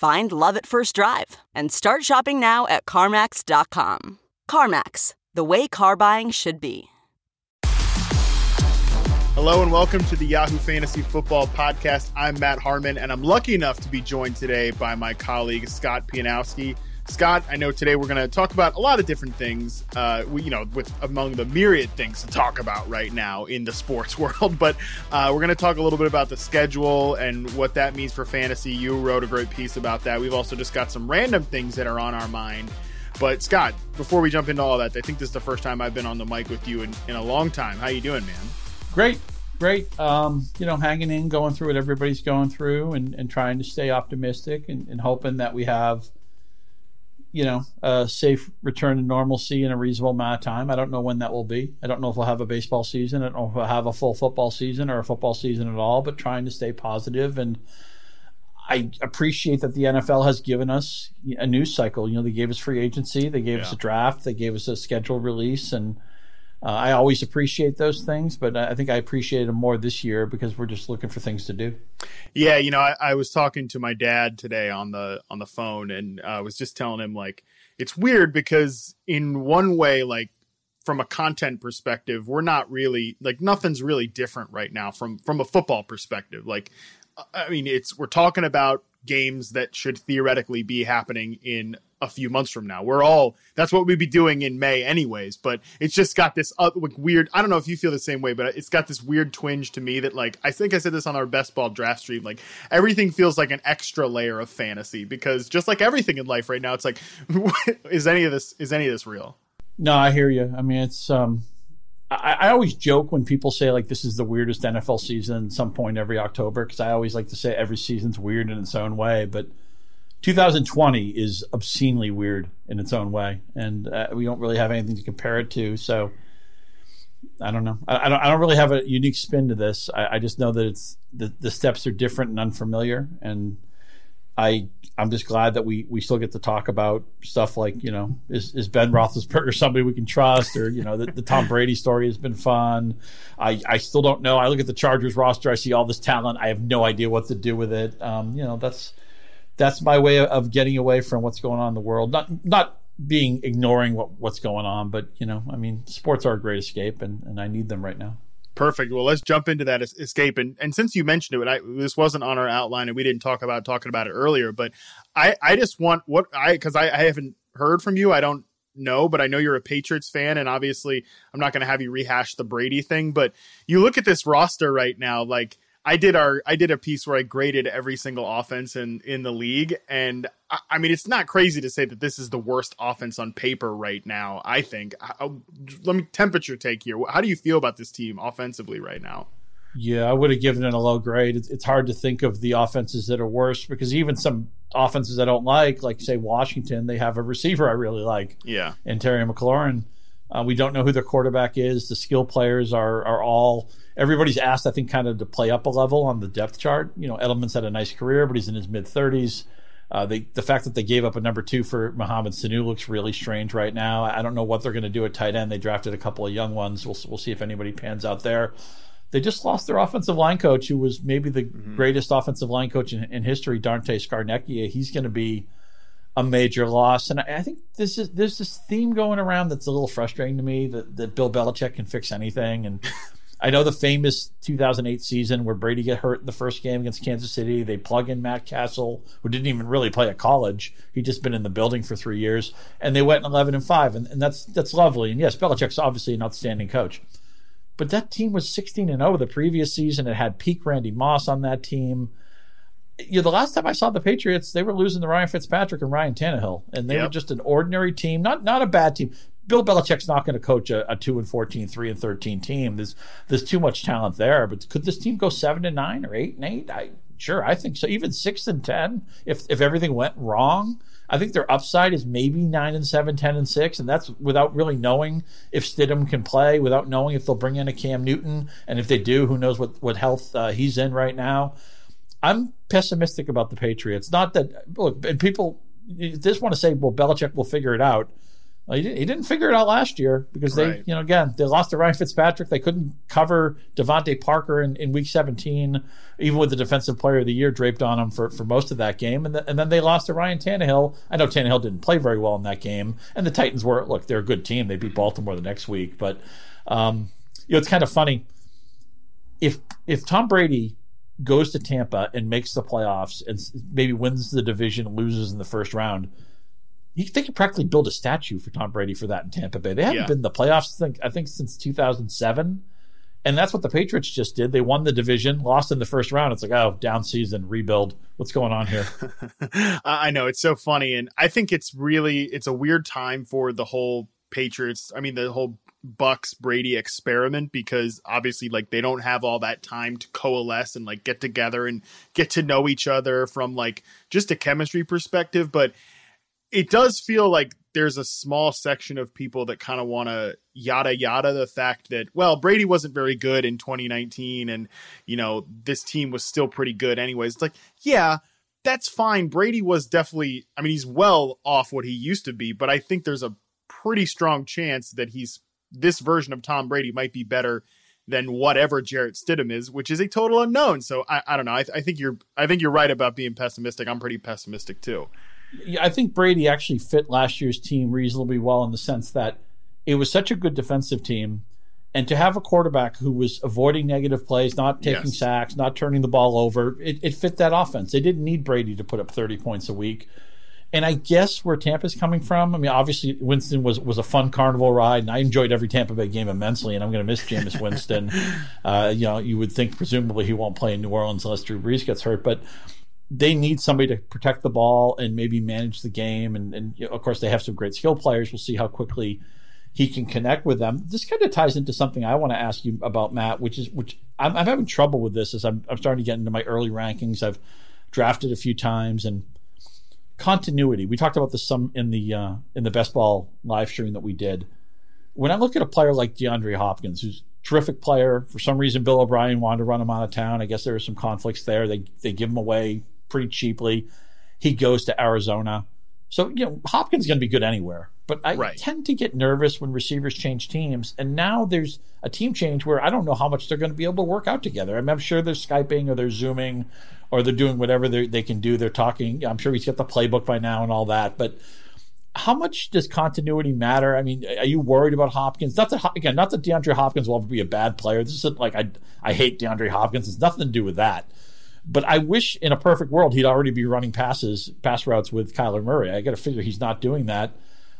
Find love at first drive and start shopping now at CarMax.com. CarMax, the way car buying should be. Hello and welcome to the Yahoo Fantasy Football Podcast. I'm Matt Harmon, and I'm lucky enough to be joined today by my colleague Scott Pianowski. Scott, I know today we're going to talk about a lot of different things. Uh, we, you know, with among the myriad things to talk about right now in the sports world, but uh, we're going to talk a little bit about the schedule and what that means for fantasy. You wrote a great piece about that. We've also just got some random things that are on our mind. But Scott, before we jump into all that, I think this is the first time I've been on the mic with you in, in a long time. How you doing, man? Great, great. Um, you know, hanging in, going through what everybody's going through, and, and trying to stay optimistic and, and hoping that we have – you know, a safe return to normalcy in a reasonable amount of time. I don't know when that will be. I don't know if we'll have a baseball season. I don't know if we'll have a full football season or a football season at all, but trying to stay positive and I appreciate that the NFL has given us a news cycle. You know, they gave us free agency, they gave yeah. us a draft, they gave us a schedule release, and uh, I always appreciate those things, but I think I appreciate them more this year because we're just looking for things to do. Yeah, you know, I, I was talking to my dad today on the on the phone, and I was just telling him like it's weird because in one way, like from a content perspective, we're not really like nothing's really different right now from from a football perspective. Like, I mean, it's we're talking about games that should theoretically be happening in a few months from now. We're all that's what we'd be doing in May anyways, but it's just got this like weird I don't know if you feel the same way, but it's got this weird twinge to me that like I think I said this on our best ball draft stream, like everything feels like an extra layer of fantasy because just like everything in life right now it's like is any of this is any of this real? No, I hear you. I mean, it's um I, I always joke when people say like this is the weirdest NFL season some point every October because I always like to say every season's weird in its own way, but 2020 is obscenely weird in its own way, and uh, we don't really have anything to compare it to. So I don't know. I, I, don't. I don't really have a unique spin to this. I, I just know that it's the, the steps are different and unfamiliar, and I I'm just glad that we we still get to talk about stuff like you know is is Ben Roethlisberger somebody we can trust, or you know the, the Tom Brady story has been fun. I I still don't know. I look at the Chargers roster. I see all this talent. I have no idea what to do with it. Um, you know that's that's my way of getting away from what's going on in the world. Not not being ignoring what, what's going on, but you know, I mean, sports are a great escape, and, and I need them right now. Perfect. Well, let's jump into that escape. And, and since you mentioned it, I, this wasn't on our outline, and we didn't talk about talking about it earlier. But I, I just want what I because I, I haven't heard from you. I don't know, but I know you're a Patriots fan, and obviously, I'm not going to have you rehash the Brady thing. But you look at this roster right now, like I did our I did a piece where I graded every single offense in in the league, and I, I mean it's not crazy to say that this is the worst offense on paper right now. I think. I, let me temperature take here. How do you feel about this team offensively right now? Yeah, I would have given it a low grade. It's, it's hard to think of the offenses that are worse because even some offenses I don't like, like say Washington, they have a receiver I really like. Yeah, and Terry McLaurin. Uh, we don't know who their quarterback is. The skill players are are all everybody's asked, I think, kind of to play up a level on the depth chart. You know, Edelman's had a nice career, but he's in his mid 30s. Uh, they, the fact that they gave up a number two for Mohamed Sanu looks really strange right now. I don't know what they're going to do at tight end. They drafted a couple of young ones. We'll, we'll see if anybody pans out there. They just lost their offensive line coach, who was maybe the mm-hmm. greatest offensive line coach in, in history, Dante Scarnecchia. He's going to be a major loss. And I, I, think this is there's this theme going around that's a little frustrating to me that, that Bill Belichick can fix anything and I know the famous 2008 season where Brady get hurt in the first game against Kansas City. They plug in Matt Cassel, who didn't even really play at college. He'd just been in the building for three years, and they went 11 and five, and, and that's that's lovely. And yes, Belichick's obviously an outstanding coach, but that team was 16 and 0 the previous season. It had peak Randy Moss on that team you know, the last time I saw the Patriots, they were losing to Ryan Fitzpatrick and Ryan Tannehill, and they yep. were just an ordinary team, not not a bad team. Bill Belichick's not going to coach a, a, two and 14, three and thirteen team. There's there's too much talent there. But could this team go seven and nine or eight and eight? I sure I think so. Even six and ten, if if everything went wrong. I think their upside is maybe nine and seven, 10 and six, and that's without really knowing if Stidham can play, without knowing if they'll bring in a Cam Newton, and if they do, who knows what what health uh, he's in right now. I'm pessimistic about the Patriots. Not that look, and people just want to say, well, Belichick will figure it out. He, didn't, he, didn't, figure it out last year because they, right. you know, again, they lost to Ryan Fitzpatrick. They couldn't cover DeVante Parker in, in Week 17, even with the Defensive Player of the Year draped on him for, for most of that game. And, the, and then they lost to Ryan Tannehill. I know Tannehill didn't play very well in that game, and the Titans were look, they're a good team. They beat Baltimore the next week, but um, you know, it's kind of funny if if Tom Brady goes to Tampa and makes the playoffs and maybe wins the division, loses in the first round, you they could practically build a statue for Tom Brady for that in Tampa Bay. They haven't yeah. been in the playoffs, I think, I think, since 2007. And that's what the Patriots just did. They won the division, lost in the first round. It's like, oh, down season, rebuild. What's going on here? I know it's so funny, and I think it's really it's a weird time for the whole Patriots. I mean, the whole Bucs Brady experiment because obviously like they don't have all that time to coalesce and like get together and get to know each other from like just a chemistry perspective but it does feel like there's a small section of people that kind of want to yada yada the fact that well Brady wasn't very good in 2019 and you know this team was still pretty good anyways it's like yeah that's fine Brady was definitely I mean he's well off what he used to be but I think there's a pretty strong chance that he's this version of Tom Brady might be better than whatever Jarrett Stidham is, which is a total unknown. So I, I don't know. I, I, think you're I think you're right about being pessimistic. I'm pretty pessimistic too. Yeah, I think Brady actually fit last year's team reasonably well in the sense that it was such a good defensive team. And to have a quarterback who was avoiding negative plays, not taking yes. sacks, not turning the ball over, it, it fit that offense. They didn't need Brady to put up 30 points a week. And I guess where Tampa's coming from, I mean, obviously Winston was was a fun carnival ride, and I enjoyed every Tampa Bay game immensely. And I'm going to miss Jameis Winston. uh, you know, you would think presumably he won't play in New Orleans unless Drew Brees gets hurt, but they need somebody to protect the ball and maybe manage the game. And, and of course, they have some great skill players. We'll see how quickly he can connect with them. This kind of ties into something I want to ask you about, Matt, which is which I'm, I'm having trouble with this as I'm, I'm starting to get into my early rankings. I've drafted a few times and continuity. We talked about this some in the uh, in the best ball live stream that we did. When I look at a player like DeAndre Hopkins, who's a terrific player, for some reason Bill O'Brien wanted to run him out of town. I guess there were some conflicts there. They they give him away pretty cheaply. He goes to Arizona. So, you know, Hopkins is going to be good anywhere. But I right. tend to get nervous when receivers change teams. And now there's a team change where I don't know how much they're going to be able to work out together. I mean, I'm sure they're Skyping or they're Zooming or they're doing whatever they can do. They're talking. I'm sure he's got the playbook by now and all that. But how much does continuity matter? I mean, are you worried about Hopkins? Not that again, not that DeAndre Hopkins will ever be a bad player. This isn't like I I hate DeAndre Hopkins. It's nothing to do with that. But I wish in a perfect world he'd already be running passes, pass routes with Kyler Murray. I got to figure he's not doing that.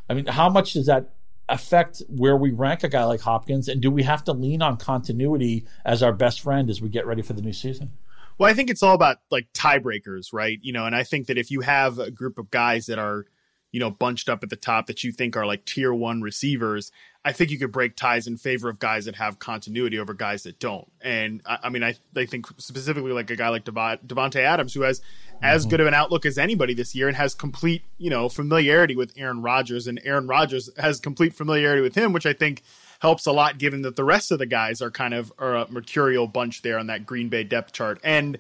I mean, how much does that affect where we rank a guy like Hopkins? And do we have to lean on continuity as our best friend as we get ready for the new season? Well, I think it's all about like tiebreakers, right? You know, and I think that if you have a group of guys that are, you know, bunched up at the top that you think are like tier one receivers, I think you could break ties in favor of guys that have continuity over guys that don't. And I, I mean, I, I think specifically like a guy like Davante Adams, who has as mm-hmm. good of an outlook as anybody this year and has complete, you know, familiarity with Aaron Rodgers, and Aaron Rodgers has complete familiarity with him, which I think helps a lot given that the rest of the guys are kind of are a mercurial bunch there on that Green Bay depth chart. And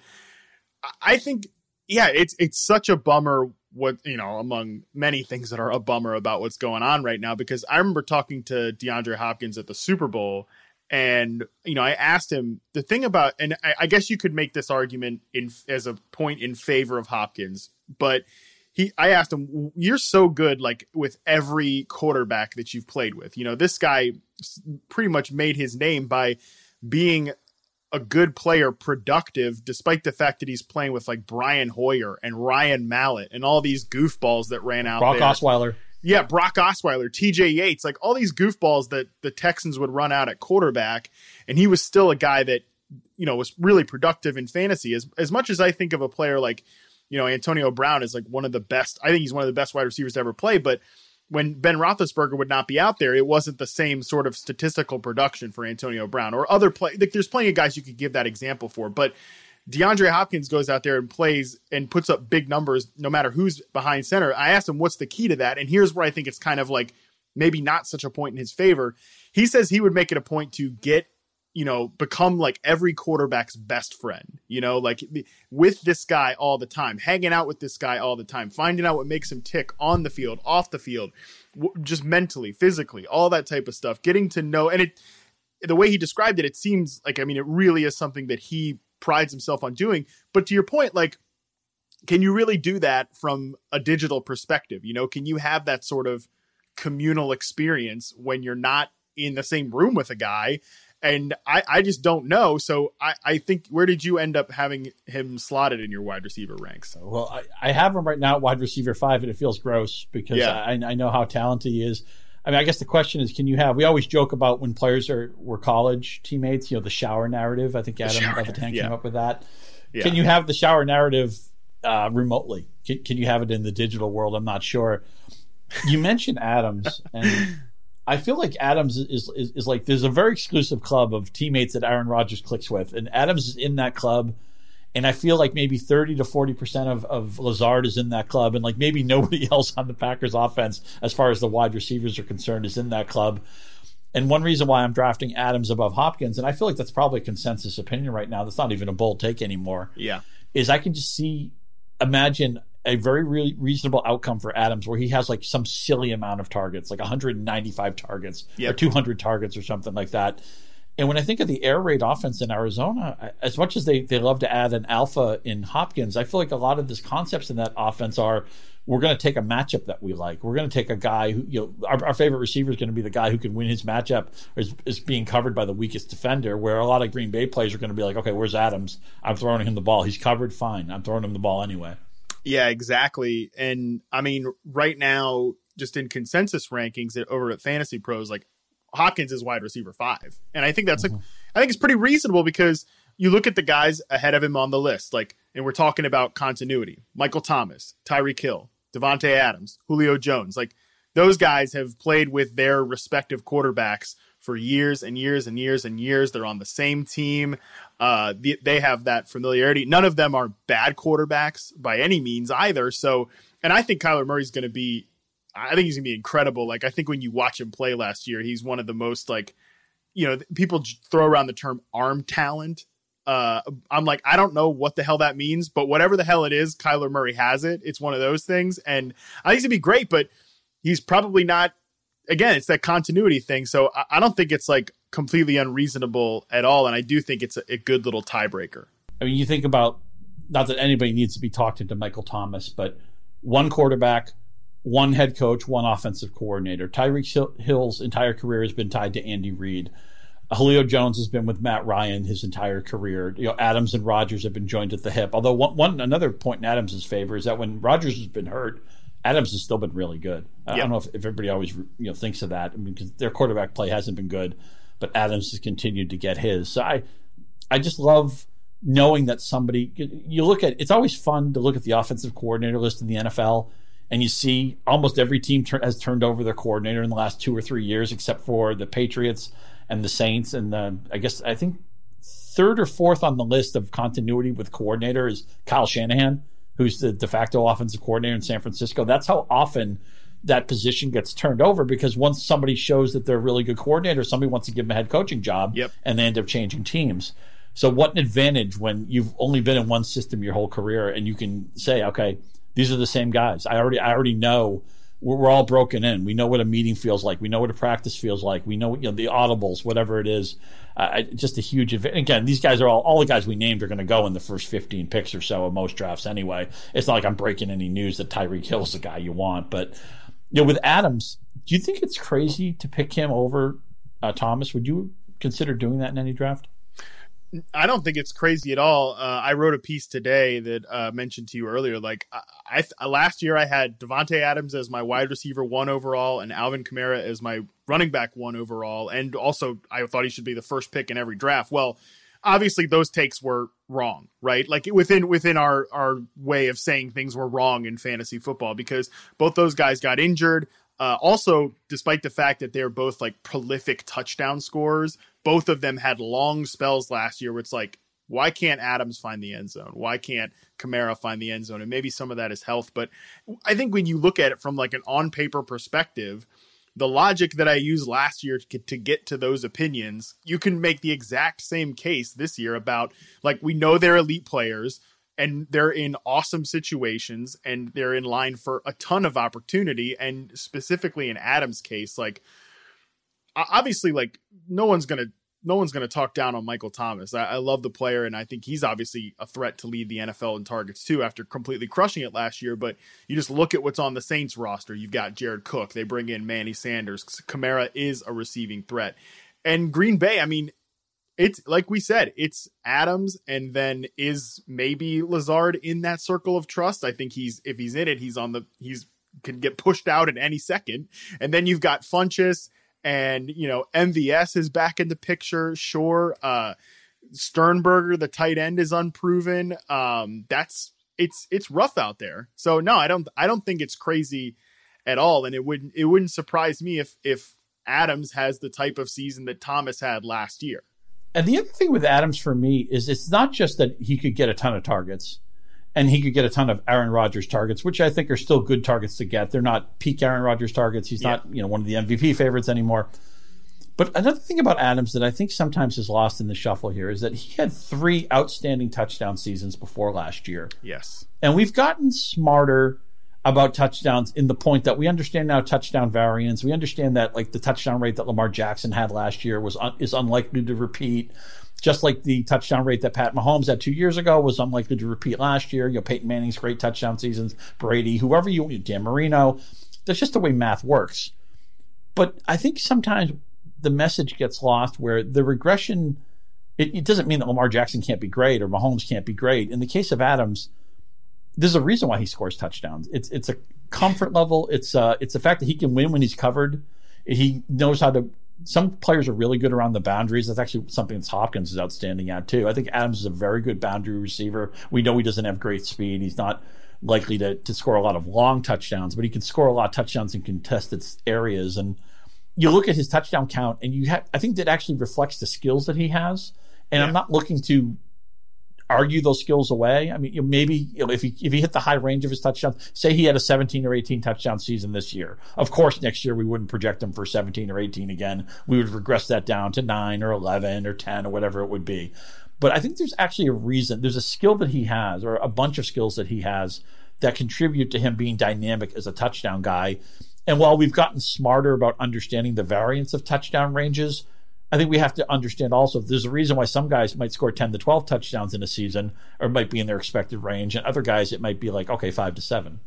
I think, yeah, it's it's such a bummer what you know among many things that are a bummer about what's going on right now because I remember talking to DeAndre Hopkins at the Super Bowl and you know I asked him the thing about and I, I guess you could make this argument in as a point in favor of Hopkins but he I asked him, "You're so good, like with every quarterback that you've played with. You know, this guy pretty much made his name by being a good player, productive, despite the fact that he's playing with like Brian Hoyer and Ryan Mallett and all these goofballs that ran out Brock there. Osweiler. Yeah, Brock Osweiler, TJ Yates, like all these goofballs that the Texans would run out at quarterback. And he was still a guy that, you know, was really productive in fantasy. As as much as I think of a player like, you know, Antonio Brown is like one of the best, I think he's one of the best wide receivers to ever play, but when Ben Roethlisberger would not be out there, it wasn't the same sort of statistical production for Antonio Brown or other play. Like, there's plenty of guys you could give that example for, but DeAndre Hopkins goes out there and plays and puts up big numbers no matter who's behind center. I asked him what's the key to that, and here's where I think it's kind of like maybe not such a point in his favor. He says he would make it a point to get you know, become like every quarterback's best friend, you know, like with this guy all the time, hanging out with this guy all the time, finding out what makes him tick on the field, off the field, just mentally, physically, all that type of stuff, getting to know. And it, the way he described it, it seems like, I mean, it really is something that he prides himself on doing. But to your point, like, can you really do that from a digital perspective? You know, can you have that sort of communal experience when you're not in the same room with a guy and I, I just don't know. So I, I think where did you end up having him slotted in your wide receiver ranks? Well, I, I have him right now at wide receiver five, and it feels gross because yeah. I, I know how talented he is. I mean, I guess the question is, can you have? We always joke about when players are were college teammates. You know, the shower narrative. I think Adam Levitan yeah. came up with that. Yeah. Can you have the shower narrative uh, remotely? Can, can you have it in the digital world? I'm not sure. You mentioned Adams, and I feel like Adams is, is, is like there's a very exclusive club of teammates that Aaron Rodgers clicks with, and Adams is in that club. And I feel like maybe 30 to 40 percent of, of Lazard is in that club, and like maybe nobody else on the Packers offense, as far as the wide receivers are concerned, is in that club. And one reason why I'm drafting Adams above Hopkins, and I feel like that's probably a consensus opinion right now. That's not even a bold take anymore. Yeah, is I can just see, imagine a very re- reasonable outcome for Adams where he has like some silly amount of targets, like 195 targets yep. or 200 targets or something like that. And when I think of the air raid offense in Arizona, as much as they, they love to add an alpha in Hopkins, I feel like a lot of these concepts in that offense are we're going to take a matchup that we like. We're going to take a guy who, you know, our, our favorite receiver is going to be the guy who can win his matchup is, is being covered by the weakest defender, where a lot of Green Bay players are going to be like, okay, where's Adams? I'm throwing him the ball. He's covered. Fine. I'm throwing him the ball anyway. Yeah, exactly. And I mean, right now, just in consensus rankings over at Fantasy Pros, like Hopkins is wide receiver five, and I think that's mm-hmm. like I think it's pretty reasonable because you look at the guys ahead of him on the list, like, and we're talking about continuity: Michael Thomas, Tyreek Hill, Davante Adams, Julio Jones. Like those guys have played with their respective quarterbacks for years and years and years and years. They're on the same team. Uh, the, they have that familiarity. None of them are bad quarterbacks by any means either. So, and I think Kyler Murray's going to be, I think he's going to be incredible. Like, I think when you watch him play last year, he's one of the most, like, you know, people throw around the term arm talent. Uh, I'm like, I don't know what the hell that means, but whatever the hell it is, Kyler Murray has it. It's one of those things. And I think it's going to be great, but he's probably not again, it's that continuity thing. So I, I, don't think it's like completely unreasonable at all. And I do think it's a, a, good little tiebreaker. I mean, you think about not that anybody needs to be talked into Michael Thomas, but one quarterback, one head coach, one offensive coordinator. Tyreek Hill's entire career has been tied to Andy Reid. Julio Jones has been with Matt Ryan his entire career. You know, Adams and Rodgers have been joined at the hip. Although one, one another point in Adams' favor is that when Rodgers has been hurt, Adams has still been really good. I don't know if, if, everybody always you know thinks of that I mean, because their quarterback play hasn't been good, but Adams has continued to get his. So I, I just love knowing that somebody. You look at it's always fun to look at the offensive coordinator list in the NFL, and you see almost every team ter- has turned over their coordinator in the last two or three years, except for the Patriots and the Saints, and the, I guess I think third or fourth on the list of continuity with coordinator is Kyle Shanahan who's the de facto offensive coordinator in San Francisco. That's how often that position gets turned over because once somebody shows that they're a really good coordinator, somebody wants to give them a head coaching job, yep. and they end up changing teams. So, what an advantage when you've only been in one system your whole career and you can say, okay, these are the same guys. I already, I already know we're, we're all broken in. We know what a meeting feels like. We know what a practice feels like. We know, you know the audibles, whatever it is uh, just a huge event. Again, these guys are all all the guys we named are going to go in the first 15 picks or so of most drafts anyway. It's not like I'm breaking any news that Tyreek Hill's the guy you want, but you know, with Adams, do you think it's crazy to pick him over uh, Thomas? Would you consider doing that in any draft? I don't think it's crazy at all. Uh, I wrote a piece today that uh, mentioned to you earlier. Like I, I, last year, I had Davante Adams as my wide receiver one overall, and Alvin Kamara as my running back one overall, and also I thought he should be the first pick in every draft. Well, obviously those takes were wrong, right? Like within within our our way of saying things were wrong in fantasy football because both those guys got injured. Uh, also, despite the fact that they're both like prolific touchdown scorers, both of them had long spells last year where it's like, why can't Adams find the end zone? Why can't Kamara find the end zone? And maybe some of that is health, but I think when you look at it from like an on paper perspective, the logic that I used last year to get, to those opinions, you can make the exact same case this year about like we know they're elite players and they're in awesome situations and they're in line for a ton of opportunity. And specifically in Adams case like obviously like no one's going to no one's going to talk down on Michael Thomas. I, I, love the player, and I think he's obviously a threat to lead the NFL in targets too after completely crushing it last year. But you just look at what's on the Saints roster. You've got Jared Cook. They bring in Manny Sanders. Kamara is a receiving threat. And Green Bay, I mean, it's like we said, it's Adams, and then is maybe Lazard in that circle of trust. I think he's if he's in it, he's on the he's can get pushed out at any second. And then you've got Funchess and you know MVS is back in the picture. Sure, uh, Sternberger, the tight end, is unproven. Um, that's it's it's rough out there. So no, I don't I don't think it's crazy at all, and it wouldn't it wouldn't surprise me if if Adams has the type of season that Thomas had last year. And the other thing with Adams for me is it's not just that he could get a ton of targets and he could get a ton of Aaron Rodgers targets, which I think are still good targets to get. They're not peak Aaron Rodgers targets. He's yeah. not, you know, one of the MVP favorites anymore. But another thing about Adams that I think sometimes is lost in the shuffle here is that he had three outstanding touchdown seasons before last year. Yes. And we've gotten smarter about touchdowns in the point that we understand now touchdown variance. We understand that like the touchdown rate that Lamar Jackson had last year was un- is unlikely to repeat. Just like the touchdown rate that Pat Mahomes had two years ago was unlikely to repeat last year. You know, Peyton Manning's great touchdown seasons, Brady, whoever you, want, Dan Marino. That's just the way math works. But I think sometimes the message gets lost where the regression. It, it doesn't mean that Lamar Jackson can't be great or Mahomes can't be great. In the case of Adams, there's a reason why he scores touchdowns. It's it's a comfort level. It's uh it's the fact that he can win when he's covered. He knows how to. Some players are really good around the boundaries. That's actually something that Hopkins is outstanding at too. I think Adams is a very good boundary receiver. We know he doesn't have great speed. He's not likely to, to score a lot of long touchdowns, but he can score a lot of touchdowns in contested areas. And you look at his touchdown count, and you have I think that actually reflects the skills that he has. And yeah. I'm not looking to argue those skills away. I mean, you know, maybe you know, if he if he hit the high range of his touchdowns, say he had a 17 or 18 touchdown season this year. Of course, next year we wouldn't project him for 17 or 18 again. We would regress that down to nine or 11 or 10 or whatever it would be. But I think there's actually a reason. There's a skill that he has, or a bunch of skills that he has that contribute to him being dynamic as a touchdown guy. And while we've gotten smarter about understanding the variance of touchdown ranges, I think we have to understand also there's a reason why some guys might score 10 to 12 touchdowns in a season or might be in their expected range, and other guys it might be like, okay, five to seven.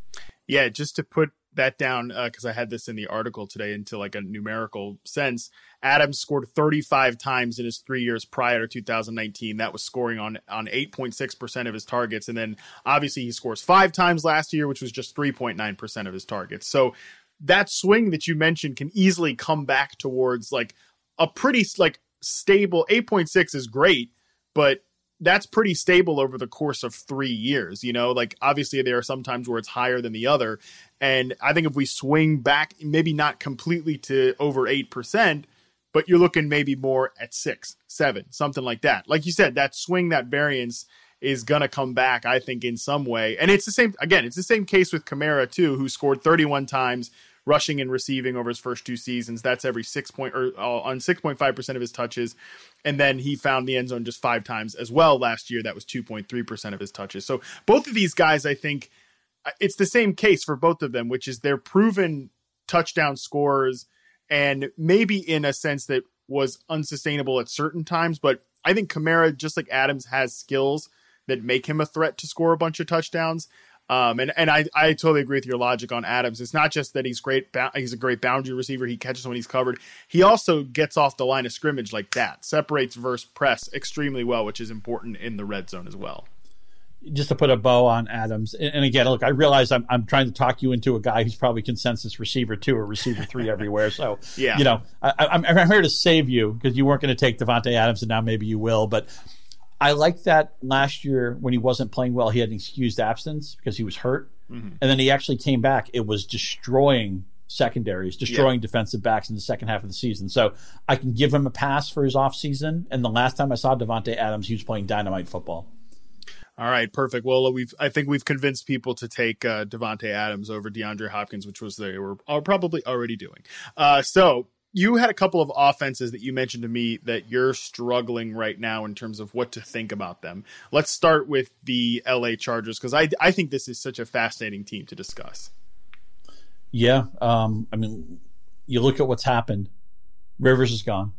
Yeah, just to put that down, because uh, I had this in the article today into like a numerical sense. Adams scored 35 times in his three years prior to 2019. That was scoring on on 8.6% of his targets. And then obviously he scores five times last year, which was just 3.9% of his targets. So that swing that you mentioned can easily come back towards like a pretty like stable 8.6 is great, but that's pretty stable over the course of three years. You know, like obviously there are some times where it's higher than the other. And I think if we swing back, maybe not completely to over 8%, but you're looking maybe more at six, seven, something like that. Like you said, that swing, that variance is going to come back, I think, in some way. And it's the same, again, it's the same case with Kamara, too, who scored 31 times, rushing and receiving over his first two seasons. That's every six point or uh, on six point five percent of his touches, and then he found the end zone just five times as well last year. That was two point three percent of his touches. So both of these guys, I think, uh, it's the same case for both of them, which is they're proven touchdown scorers, and maybe in a sense that was unsustainable at certain times, but I think Kamara, just like Adams, has skills that make him a threat to score a bunch of touchdowns. Um, and and I, I totally agree with your logic on Adams. It's not just that he's great. He's a great boundary receiver. He catches when he's covered. He also gets off the line of scrimmage like that. Separates versus press extremely well, which is important in the red zone as well. Just to put a bow on Adams, and again, look, I realize I'm I'm trying to talk you into a guy who's probably consensus receiver two or receiver three everywhere. So yeah, you know, I, I'm I'm here to save you because you weren't going to take Davante Adams, and now maybe you will, but. I like that last year when he wasn't playing well, he had an excused absence because he was hurt. Mm-hmm. And then he actually came back. It was destroying secondaries, destroying yeah. defensive backs in the second half of the season. So I can give him a pass for his offseason. And the last time I saw Davante Adams, he was playing dynamite football. All right, perfect. Well, we've I think we've convinced people to take uh, Davante Adams over DeAndre Hopkins, which was they were probably already doing. Uh, so you had a couple of offenses that you mentioned to me that you're struggling right now in terms of what to think about them. Let's start with the LA Chargers because I I think this is such a fascinating team to discuss. Yeah, um, I mean, you look at what's happened. Rivers is gone.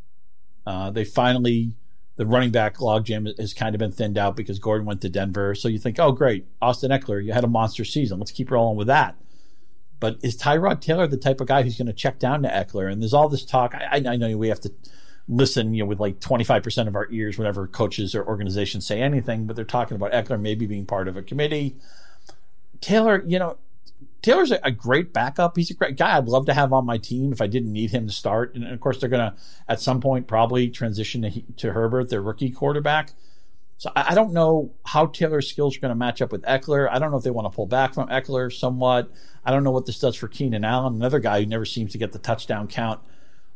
Uh, they finally the running back logjam has kind of been thinned out because Gordon went to Denver. So you think, oh great, Austin Ekeler, you had a monster season. Let's keep rolling with that. But is Tyrod Taylor the type of guy who's going to check down to Ekeler? And there's all this talk. I, I know we have to listen, you know, with like 25% of our ears whenever coaches or organizations say anything, but they're talking about Ekeler maybe being part of a committee. Taylor, you know, Taylor's a, great backup. He's a great guy. I'd love to have on my team if I didn't need him to start. And of course, they're going to at some point probably transition to, to Herbert, their rookie quarterback. So I, I don't know how Taylor's skills are going to match up with Ekeler. I don't know if they want to pull back from Ekeler somewhat. I don't know what this does for Keenan Allen, another guy who never seems to get the touchdown count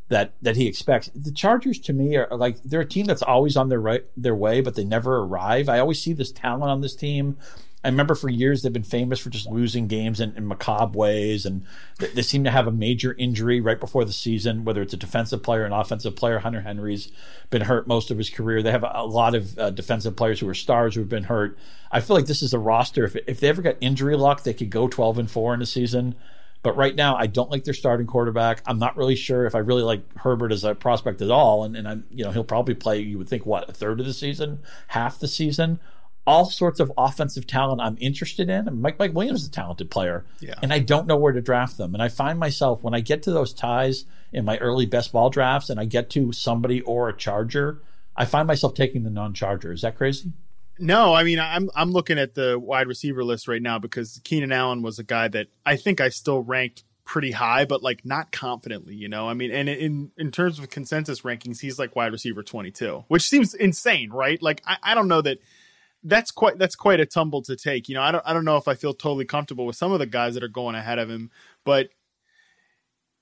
that that he expects. The Chargers to me are like they're a team that's always on their right their way, but they never arrive. I always see this talent on this team I remember for years they've been famous for just losing games in, in macabre ways, and they, they, seem to have a major injury right before the season, whether it's a defensive player, an offensive player. Hunter Henry's been hurt most of his career. They have a, a lot of uh, defensive players who are stars who have been hurt. I feel like this is a roster. If if they ever got injury luck, they could go twelve and four in a season. But right now, I don't like their starting quarterback. I'm not really sure if I really like Herbert as a prospect at all. And, and I'm, you know, he'll probably play, you would think, what, a third of the season, half the season all sorts of offensive talent I'm interested in. And Mike, Mike Williams is a talented player, yeah. and I don't know where to draft them. And I find myself when I get to those ties in my early best ball drafts, and I get to somebody or a Charger, I find myself taking the non-Charger. Is that crazy? No, I mean I'm I'm looking at the wide receiver list right now because Keenan Allen was a guy that I think I still ranked pretty high, but like not confidently, you know. I mean, and in in terms of consensus rankings, he's like wide receiver 22, which seems insane, right? Like I, I don't know that that's quite that's quite a tumble to take. You know, I don't I don't know if I feel totally comfortable with some of the guys that are going ahead of him, but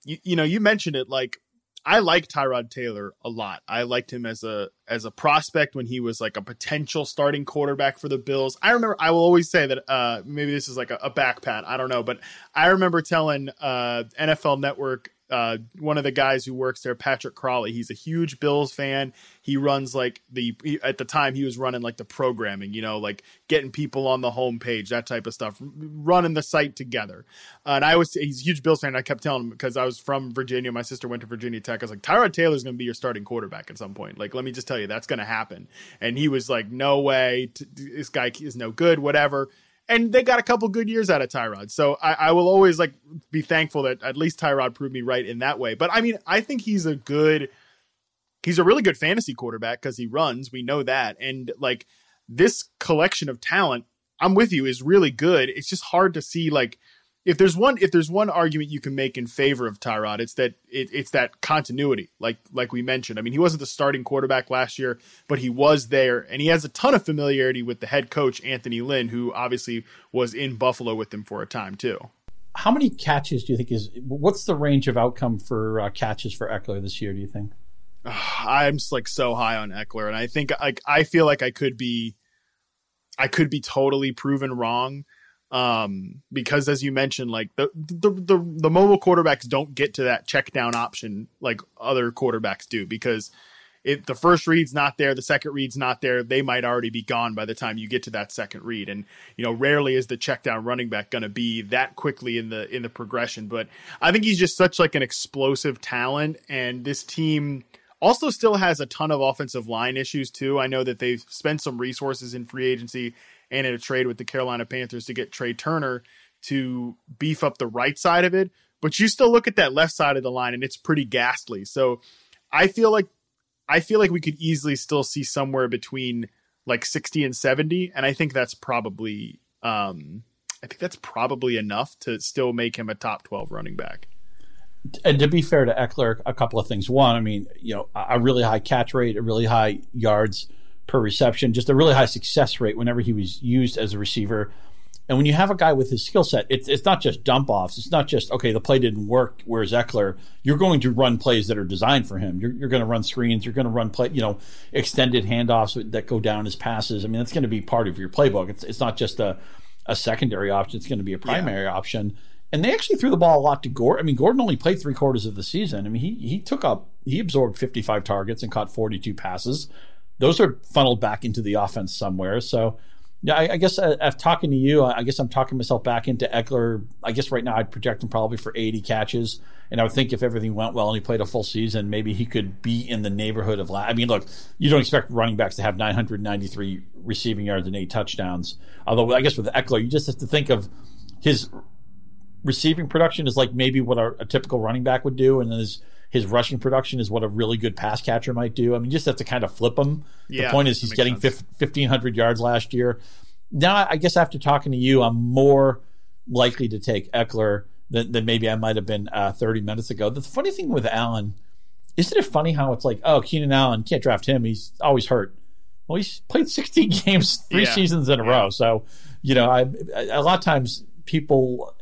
you, you know, you mentioned it like I like Tyrod Taylor a lot. I liked him as a as a prospect when he was like a potential starting quarterback for the Bills. I remember I will always say that uh maybe this is like a, a back pat, I don't know, but I remember telling uh NFL Network uh, one of the guys who works there, Patrick Crawley. He's a huge Bills fan. He runs like the he, at the time he was running like the programming, you know, like getting people on the homepage, that type of stuff, running the site together. Uh, and I was he's a huge Bills fan. I kept telling him because I was from Virginia. My sister went to Virginia Tech. I was like, Tyrod Taylor's going to be your starting quarterback at some point. Like, let me just tell you, that's going to happen. And he was like, No way. This guy is no good. Whatever and they got a couple good years out of Tyrod. So I, I, will always like be thankful that at least Tyrod proved me right in that way. But I mean, I think he's a good, he's a really good fantasy quarterback because he runs. We know that, and like this collection of talent, I'm with you, is really good. It's just hard to see like if there's one if there's one argument you can make in favor of Tyrod, it's that it, it's that continuity, like like we mentioned. I mean, he wasn't the starting quarterback last year, but he was there, and he has a ton of familiarity with the head coach Anthony Lynn, who obviously was in Buffalo with him for a time too. How many catches do you think is? What's the range of outcome for uh, catches for Ekeler this year? Do you think? I'm just like so high on Ekeler, and I think like I feel like I could be, I could be totally proven wrong um because as you mentioned like the, the the the mobile quarterbacks don't get to that check down option like other quarterbacks do because if the first read's not there the second read's not there they might already be gone by the time you get to that second read. And you know rarely is the check down running back going to be that quickly in the in the progression. But i think he's just such like an explosive talent. And this team also still has a ton of offensive line issues too. I know that they've spent some resources in free agency and in a trade with the Carolina Panthers to get Trai Turner to beef up the right side of it. But you still look at that left side of the line and it's pretty ghastly. So I feel like I feel like we could easily still see somewhere between like 60 and 70 and I think that's probably um I think that's probably enough to still make him a top 12 running back. And to be fair to Ekeler, a couple of things. One, I mean, you know, a really high catch rate, a really high yards per reception, just a really high success rate whenever he was used as a receiver. And when you have a guy with his skill set, it's, it's not just dump offs. It's not just, okay, the play didn't work. Whereas Ekeler? you're going to run plays that are designed for him. You're, you're going to run screens. You're going to run play, you know, extended handoffs that go down as passes. I mean, that's going to be part of your playbook. It's, it's not just a, a secondary option. It's going to be a primary yeah. option. And they actually threw the ball a lot to Gordon. I mean, Gordon only played three quarters of the season. I mean, he he took up he absorbed 55 targets and caught 42 passes. Those are funneled back into the offense somewhere. So, yeah, I, I guess uh, after talking to you, I guess I'm talking myself back into Ekeler. I guess right now I'd project him probably for 80 catches, and I would think if everything went well and he played a full season, maybe he could be in the neighborhood of. La- I mean, look, you don't expect running backs to have 993 receiving yards and eight touchdowns. Although I guess with Ekeler, you just have to think of his receiving production is like maybe what a, a typical running back would do, and then his his rushing production is what a really good pass catcher might do. I mean, just have to kind of flip him. Yeah, the point is he's getting fifteen hundred yards last year. Now, I guess after talking to you, I'm more likely to take Ekeler than, than maybe I might have been uh, 30 minutes ago. The funny thing with Allen, isn't it funny how it's like, oh, Keenan Allen can't draft him; he's always hurt. Well, he's played 16 games, three yeah. seasons in a yeah. row. So, you know, I, a lot of times people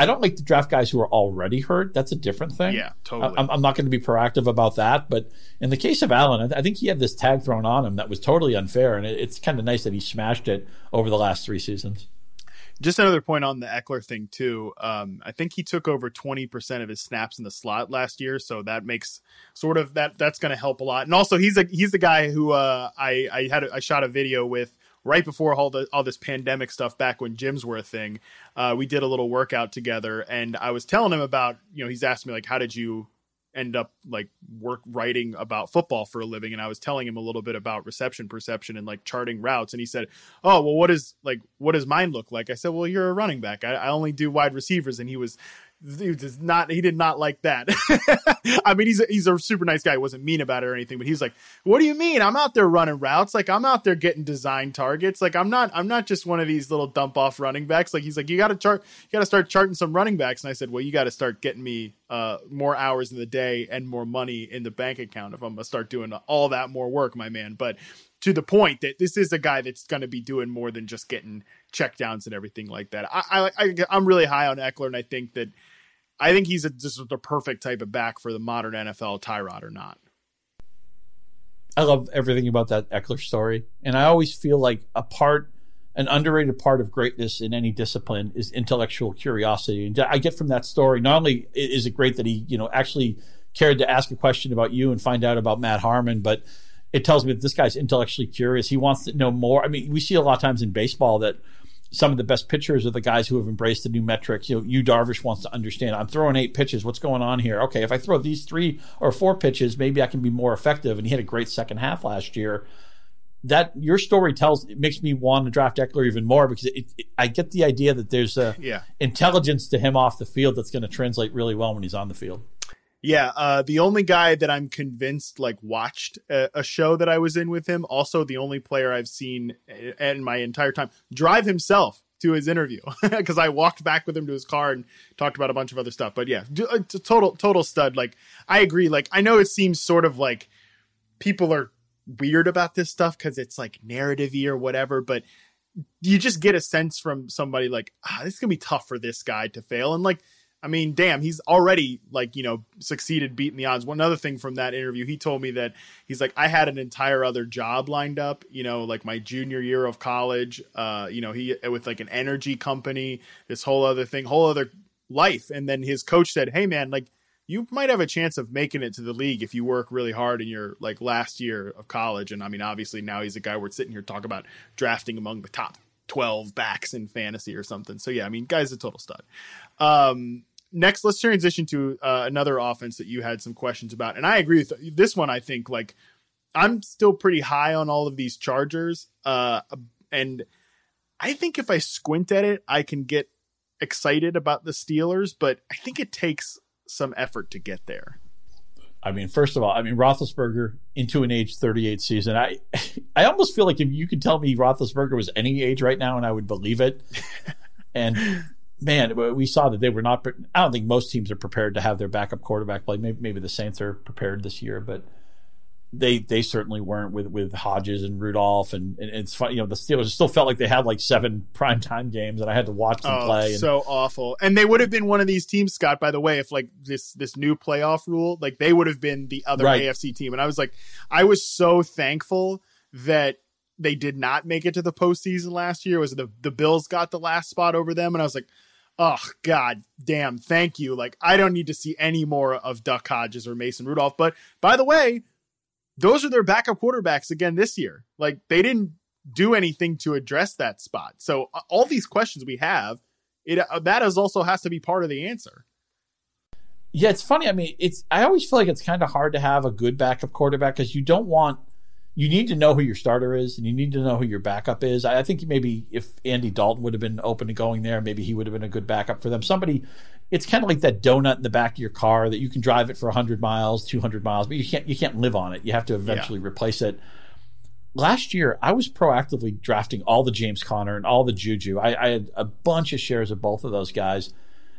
I don't like to draft guys who are already hurt. That's a different thing. Yeah, totally. I, am not going to be proactive about that. But in the case of Allen, I, think he had this tag thrown on him that was totally unfair, and it's kind of nice that he smashed it over the last three seasons. Just another point on the Ekeler thing too. Um, I think he took over 20% of his snaps in the slot last year, so that makes sort of that that's going to help a lot. And also, he's a he's the guy who uh, I I had a, I shot a video with right before all the all this pandemic stuff back when gyms were a thing uh, we did a little workout together. And i was telling him about you know he's asked me like how did you end up like work writing about football for a living? And i was telling him a little bit about reception perception and like charting routes. And he said oh well what is like what does mine look like? I said well you're a running back. I, I only do wide receivers. And he was he does not he did not like that. I mean he's a, he's a super nice guy. He wasn't mean about it or anything but he's like what do you mean? I'm out there running routes. Like i'm out there getting design targets. Like i'm not i'm not just one of these little dump off running backs. Like he's like you got to chart you got to start charting some running backs. And i said well you got to start getting me uh, more hours in the day and more money in the bank account if i'm gonna start doing all that more work my man. But to the point that this is a guy that's going to be doing more than just getting checkdowns and everything like that. I, I, I am really high on Ekeler, and I think that I think he's a, just the perfect type of back for the modern NFL, Tyrod or not. I love everything about that Ekeler story, and I always feel like a part, an underrated part of greatness in any discipline is intellectual curiosity. And I get from that story not only is it great that he, you know, actually cared to ask a question about you and find out about Matt Harmon, but it tells me that this guy's intellectually curious. He wants to know more. I mean, we see a lot of times in baseball that some of the best pitchers are the guys who have embraced the new metrics. You know, Yu Darvish wants to understand. I'm throwing eight pitches. What's going on here? Okay, if I throw these three or four pitches, maybe I can be more effective. And he had a great second half last year. That your story tells it makes me want to draft Ekeler even more because it, it, I get the idea that there's a yeah. intelligence to him off the field that's going to translate really well when he's on the field. Yeah, uh, the only guy that I'm convinced like watched a, a, show that I was in with him. Also, the only player I've seen in my entire time drive himself to his interview because I walked back with him to his car and talked about a bunch of other stuff. But yeah, uh, total total stud. Like I agree. Like I know it seems sort of like people are weird about this stuff because it's like narrative or whatever, but you just get a sense from somebody like ah, this is gonna be tough for this guy to fail and like I mean, damn, he's already like, you know, succeeded beating the odds. One other thing from that interview, he told me that he's like, I had an entire other job lined up, you know, like my junior year of college, uh, you know, he with like an energy company, this whole other thing, whole other life. And then his coach said, Hey man, like you might have a chance of making it to the league if you work really hard in your like last year of college. And I mean, obviously now he's a guy we're sitting here talking about drafting among the top 12 backs in fantasy or something. So yeah, I mean, guy's a total stud. Um, next, let's transition to uh, another offense that you had some questions about, and I agree with this one. I think like I'm still pretty high on all of these Chargers, uh, and I think if I squint at it, I can get excited about the Steelers, but I think it takes some effort to get there. I mean, first of all, I mean Roethlisberger into an age 38 season. I I almost feel like if you could tell me Roethlisberger was any age right now, and I would believe it. and man, we saw that they were not. I don't think most teams are prepared to have their backup quarterback play. Maybe, maybe the Saints are prepared this year, but they they certainly weren't with with Hodges and Rudolph and, and it's fun. You know, the Steelers still felt like they had like seven primetime games, and I had to watch them oh, play. And, so awful, and they would have been one of these teams, Scott. By the way, if like this this new playoff rule, like they would have been the other right. AFC team, and I was like, I was so thankful that they did not make it to the postseason last year. It was the the Bills got the last spot over them, and I was like. Oh God damn, thank you. Like I don't need to see any more of Duck Hodges or Mason Rudolph. But by the way, those are their backup quarterbacks again this year. Like they didn't do anything to address that spot. So uh, all these questions we have, it uh, that is also has to be part of the answer. Yeah, it's funny. I mean, it's I always feel like it's kind of hard to have a good backup quarterback because you don't want you need to know who your starter is and you need to know who your backup is. I think maybe if Andy Dalton would have been open to going there, maybe he would have been a good backup for them. Somebody it's kind of like that donut in the back of your car that you can drive it for 100 miles, 200 miles, but you can't you can't live on it. You have to eventually yeah. replace it. Last year, I was proactively drafting all the James Conner and all the Juju. I, I had a bunch of shares of both of those guys.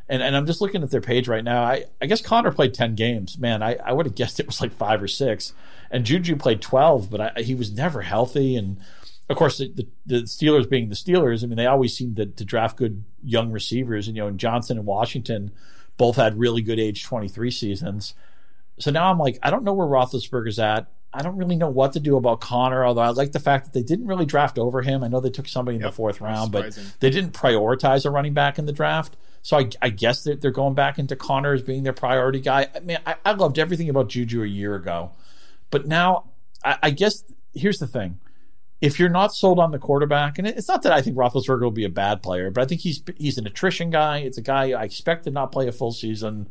And, and I'm just looking at their page right now. I, I guess Conner played 10 games. Man, I, I would have guessed it was like five or six. And Juju played 12, but I, he was never healthy. And of course, the, the, the, Steelers being the Steelers, I mean, they always seem to, to draft good young receivers. And, you know, and Johnson and Washington both had really good age 23 seasons. So now I'm like, I don't know where Roethlisberger's at. I don't really know what to do about Conner, although I like the fact that they didn't really draft over him. I know they took somebody in yep, the fourth round, but they didn't prioritize a running back in the draft. So I, I guess they're, they're, going back into Conner as being their priority guy. I mean, I, I loved everything about Juju a year ago. But now, I, I guess here's the thing if you're not sold on the quarterback, and it's not that I think Roethlisberger will be a bad player, but I think he's he's an attrition guy. It's a guy I expect to not play a full season.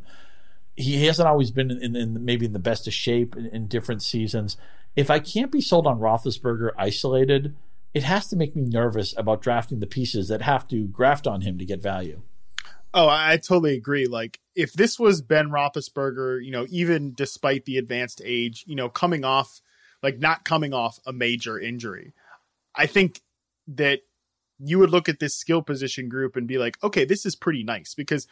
He hasn't always been in, in maybe in the best of shape in, in, different seasons. If I can't be sold on Roethlisberger isolated, it has to make me nervous about drafting the pieces that have to graft on him to get value. Oh, I totally agree. Like if this was Ben Roethlisberger, you know, even despite the advanced age, you know, coming off like not coming off a major injury, I think that you would look at this skill position group and be like, okay, this is pretty nice because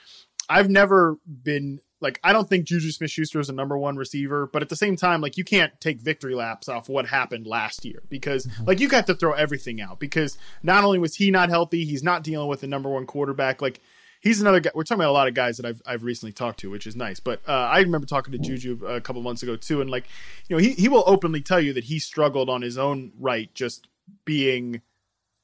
I've never been like, I don't think Juju Smith Schuster is a number one receiver, but at the same time, like, you can't take victory laps off what happened last year because, mm-hmm. like, you got to throw everything out because not only was he not healthy, he's not dealing with the number one quarterback. Like, he's another guy. We're talking about a lot of guys that I've I've recently talked to, which is nice. But uh, I remember talking to Juju a couple months ago too, and like, you know, he he will openly tell you that he struggled on his own right, just being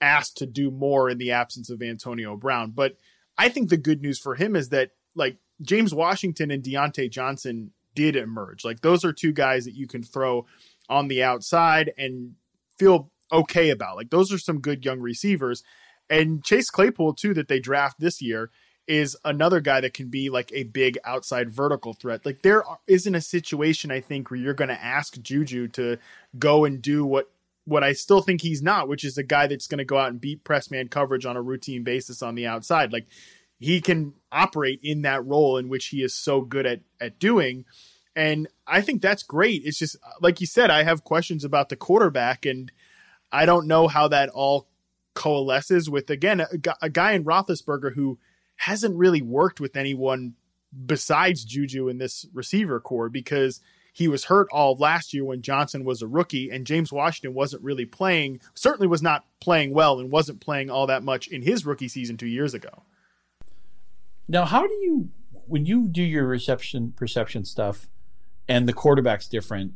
asked to do more in the absence of Antonio Brown. But I think the good news for him is that like James Washington and Diontae Johnson did emerge. Like those are two guys that you can throw on the outside and feel okay about. Like those are some good young receivers. And Chase Claypool too that they draft this year is another guy that can be like a big outside vertical threat. Like there isn't a situation I think where you're going to ask Juju to go and do what what I still think he's not, which is a guy that's going to go out and beat press man coverage on a routine basis on the outside. Like he can operate in that role in which he is so good at at doing. And I think that's great. It's just like you said, I have questions about the quarterback, and I don't know how that all coalesces with again a, a guy in Roethlisberger who hasn't really worked with anyone besides Juju in this receiver corps because he was hurt all last year when Johnson was a rookie, and James Washington wasn't really playing, certainly was not playing well, and wasn't playing all that much in his rookie season two years ago. Now, how do you, when you do your reception perception stuff, and the quarterback's different,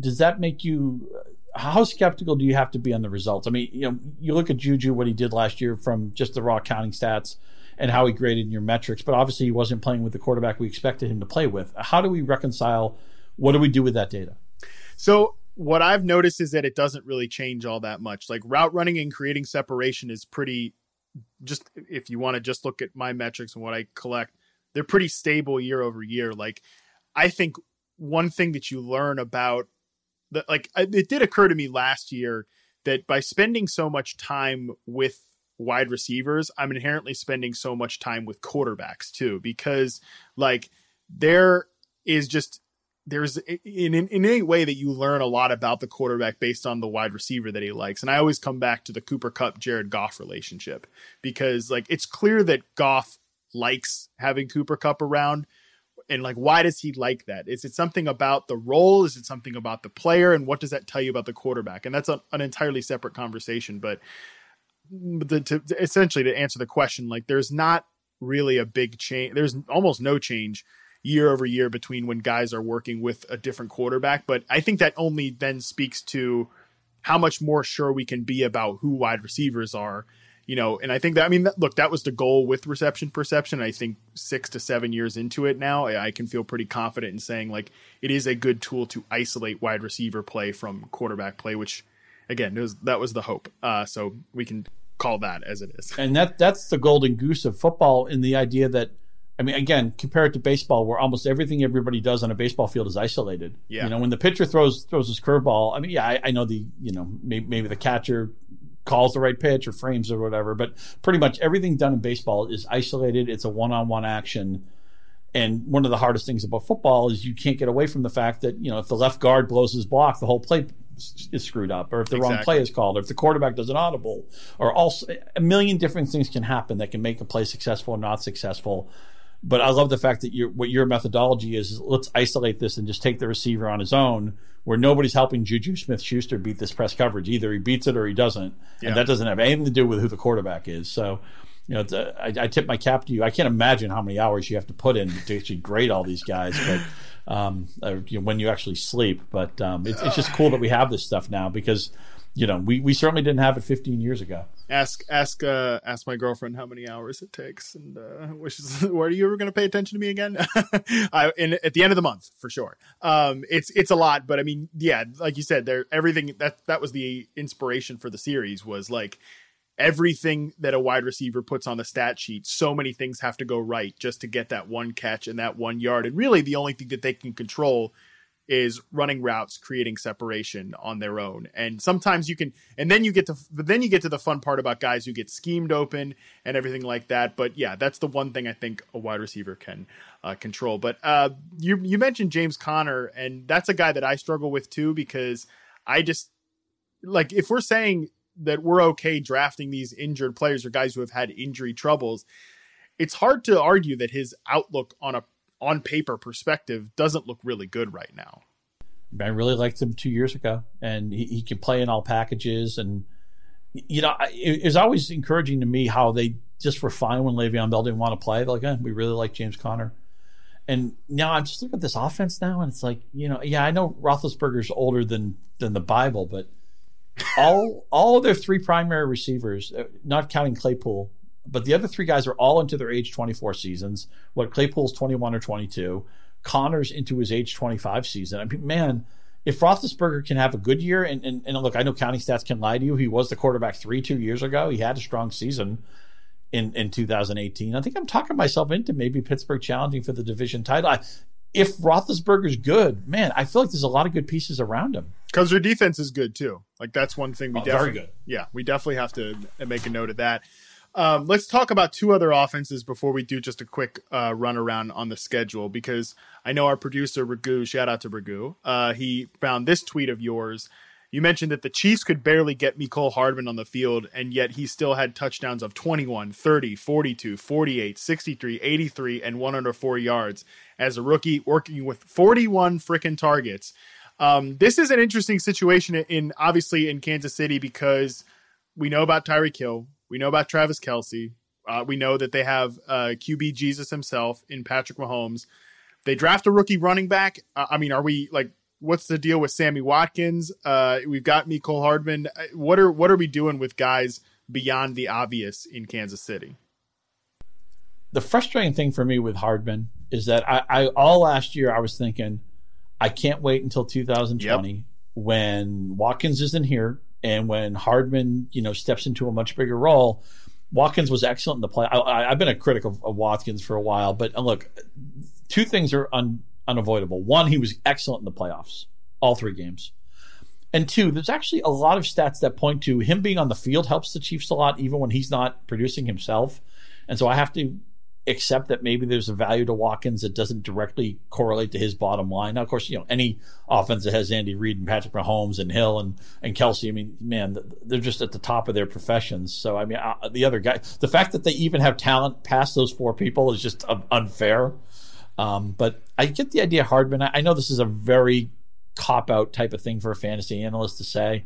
does that make you? How skeptical do you have to be on the results? I mean, you know, you look at Juju, what he did last year from just the raw counting stats and how he graded in your metrics, but obviously he wasn't playing with the quarterback we expected him to play with. How do we reconcile what do we do with that data? So what I've noticed is that it doesn't really change all that much. Like route running and creating separation is pretty just if you want to just look at my metrics and what I collect, they're pretty stable year over year. Like I think one thing that you learn about that, like, it did occur to me last year that by spending so much time with wide receivers, I'm inherently spending so much time with quarterbacks too, because like there is just there's in, in, in any way that you learn a lot about the quarterback based on the wide receiver that he likes. And I always come back to the Cooper Kupp Jared Goff relationship because like it's clear that Goff likes having Cooper Kupp around. And like, why does he like that? Is it something about the role? Is it something about the player? And what does that tell you about the quarterback? And that's a, an entirely separate conversation. But the, to, essentially to answer the question, like there's not really a big change. There's almost no change year over year between when guys are working with a different quarterback. But I think that only then speaks to how much more sure we can be about who wide receivers are. You know, and I think that I mean, look, that was the goal with reception perception. I think six to seven years into it now, I can feel pretty confident in saying like it is a good tool to isolate wide receiver play from quarterback play, which again, was, that was the hope. Uh, so we can call that as it is. And that that's the golden goose of football in the idea that I mean, again, compare it to baseball, where almost everything everybody does on a baseball field is isolated. Yeah. You know, when the pitcher throws throws his curveball, I mean, yeah, I, I know the you know maybe, maybe, the catcher calls the right pitch or frames or whatever, but pretty much everything done in baseball is isolated. It's a one on one action. And one of the hardest things about football is you can't get away from the fact that you know if the left guard blows his block, the whole play is screwed up, or if the exactly. wrong play is called, or if the quarterback does an audible, or also a million different things can happen that can make a play successful or not successful. But I love the fact that your what your methodology is, is let's isolate this and just take the receiver on his own, where nobody's helping Juju Smith Schuster beat this press coverage. Either he beats it or he doesn't, yeah. and that doesn't have anything to do with who the quarterback is. So, you know, a, uh, I, I tip my cap to you. I can't imagine how many hours you have to put in to actually grade all these guys, but. Um, uh, you know, when you actually sleep, but um, it's, it's just cool that we have this stuff now because you know, we, we certainly didn't have it 15 years ago. Ask ask uh, ask my girlfriend how many hours it takes, and uh, where are you ever going to pay attention to me again? I at the end of the month for sure. Um, it's it's a lot, but I mean, yeah, like you said, there everything that that was the inspiration for the series was like everything that a wide receiver puts on the stat sheet. So many things have to go right just to get that one catch and that one yard, and really the only thing that they can control is running routes, creating separation on their own. And sometimes you can, and then you get to, but then you get to the fun part about guys who get schemed open and everything like that. But yeah, that's the one thing I think a wide receiver can uh, control. But uh, you you mentioned James Conner, and that's a guy that I struggle with too because I just like if we're saying that we're okay drafting these injured players or guys who have had injury troubles, it's hard to argue that his outlook on a on paper perspective doesn't look really good right now. I really liked him two years ago, and he, he can play in all packages. And you know, it, it's always encouraging to me how they just were fine when Le'Veon Bell didn't want to play. They're like, eh, we really like James Conner. And now I'm just looking at this offense now, and it's like, you know, yeah, I know Roethlisberger's older than than the Bible, but all all of their three primary receivers, uh, not counting Claypool, but the other three guys are all into their age 24 seasons. What Claypool's 21 or 22. Conner's into his age 25 season. I mean, man, if Roethlisberger can have a good year, and, and, and look, I know counting stats can lie to you. He was the quarterback three, two years ago. He had a strong season in, in 2018. I think I'm talking myself into maybe Pittsburgh challenging for the division title. I, if Roethlisberger's good, man, I feel like there's a lot of good pieces around him. Because their defense is good too. Like that's one thing we oh, definitely very good. Yeah, we definitely have to make a note of that. Um, let's talk about two other offenses before we do just a quick uh, run around on the schedule because I know our producer Ragu, shout out to Ragu, uh, he found this tweet of yours. You mentioned that the Chiefs could barely get Mecole Hardman on the field, and yet he still had touchdowns of 21, 30, 42, 48, 63, 83, and 104 yards as a rookie, working with 41 freaking targets. Um, this is an interesting situation in obviously in Kansas City because we know about Tyreek Hill. We know about Travis Kelce, Uh, we know that they have uh, QB Jesus himself in Patrick Mahomes. They draft a rookie running back. Uh, I mean, are we like, what's the deal with Sammy Watkins? Uh, we've got Mecole Hardman. Uh, what are what are we doing with guys beyond the obvious in Kansas City? The frustrating thing for me with Hardman is that I, I all last year I was thinking, I can't wait until 2020 yep. when Watkins isn't here and when Hardman, you know, steps into a much bigger role, Watkins was excellent in the play. I, have been a critic of, of, Watkins for a while, but uh, look, two things are un, unavoidable. One, he was excellent in the playoffs, all three games. And two, there's actually a lot of stats that point to him being on the field helps the Chiefs a lot, even when he's not producing himself. And so I have to accept that maybe there's a value to Watkins that doesn't directly correlate to his bottom line. Now, of course, you know, any offense that has Andy Reid and Patrick Mahomes and Hill and, and Kelce, I mean, man, they're just at the top of their professions. So, I mean, uh, the other guy, the fact that they even have talent past those four people is just unfair. Um, but I get the idea, Hardman. I, I know this is a very cop out type of thing for a fantasy analyst to say.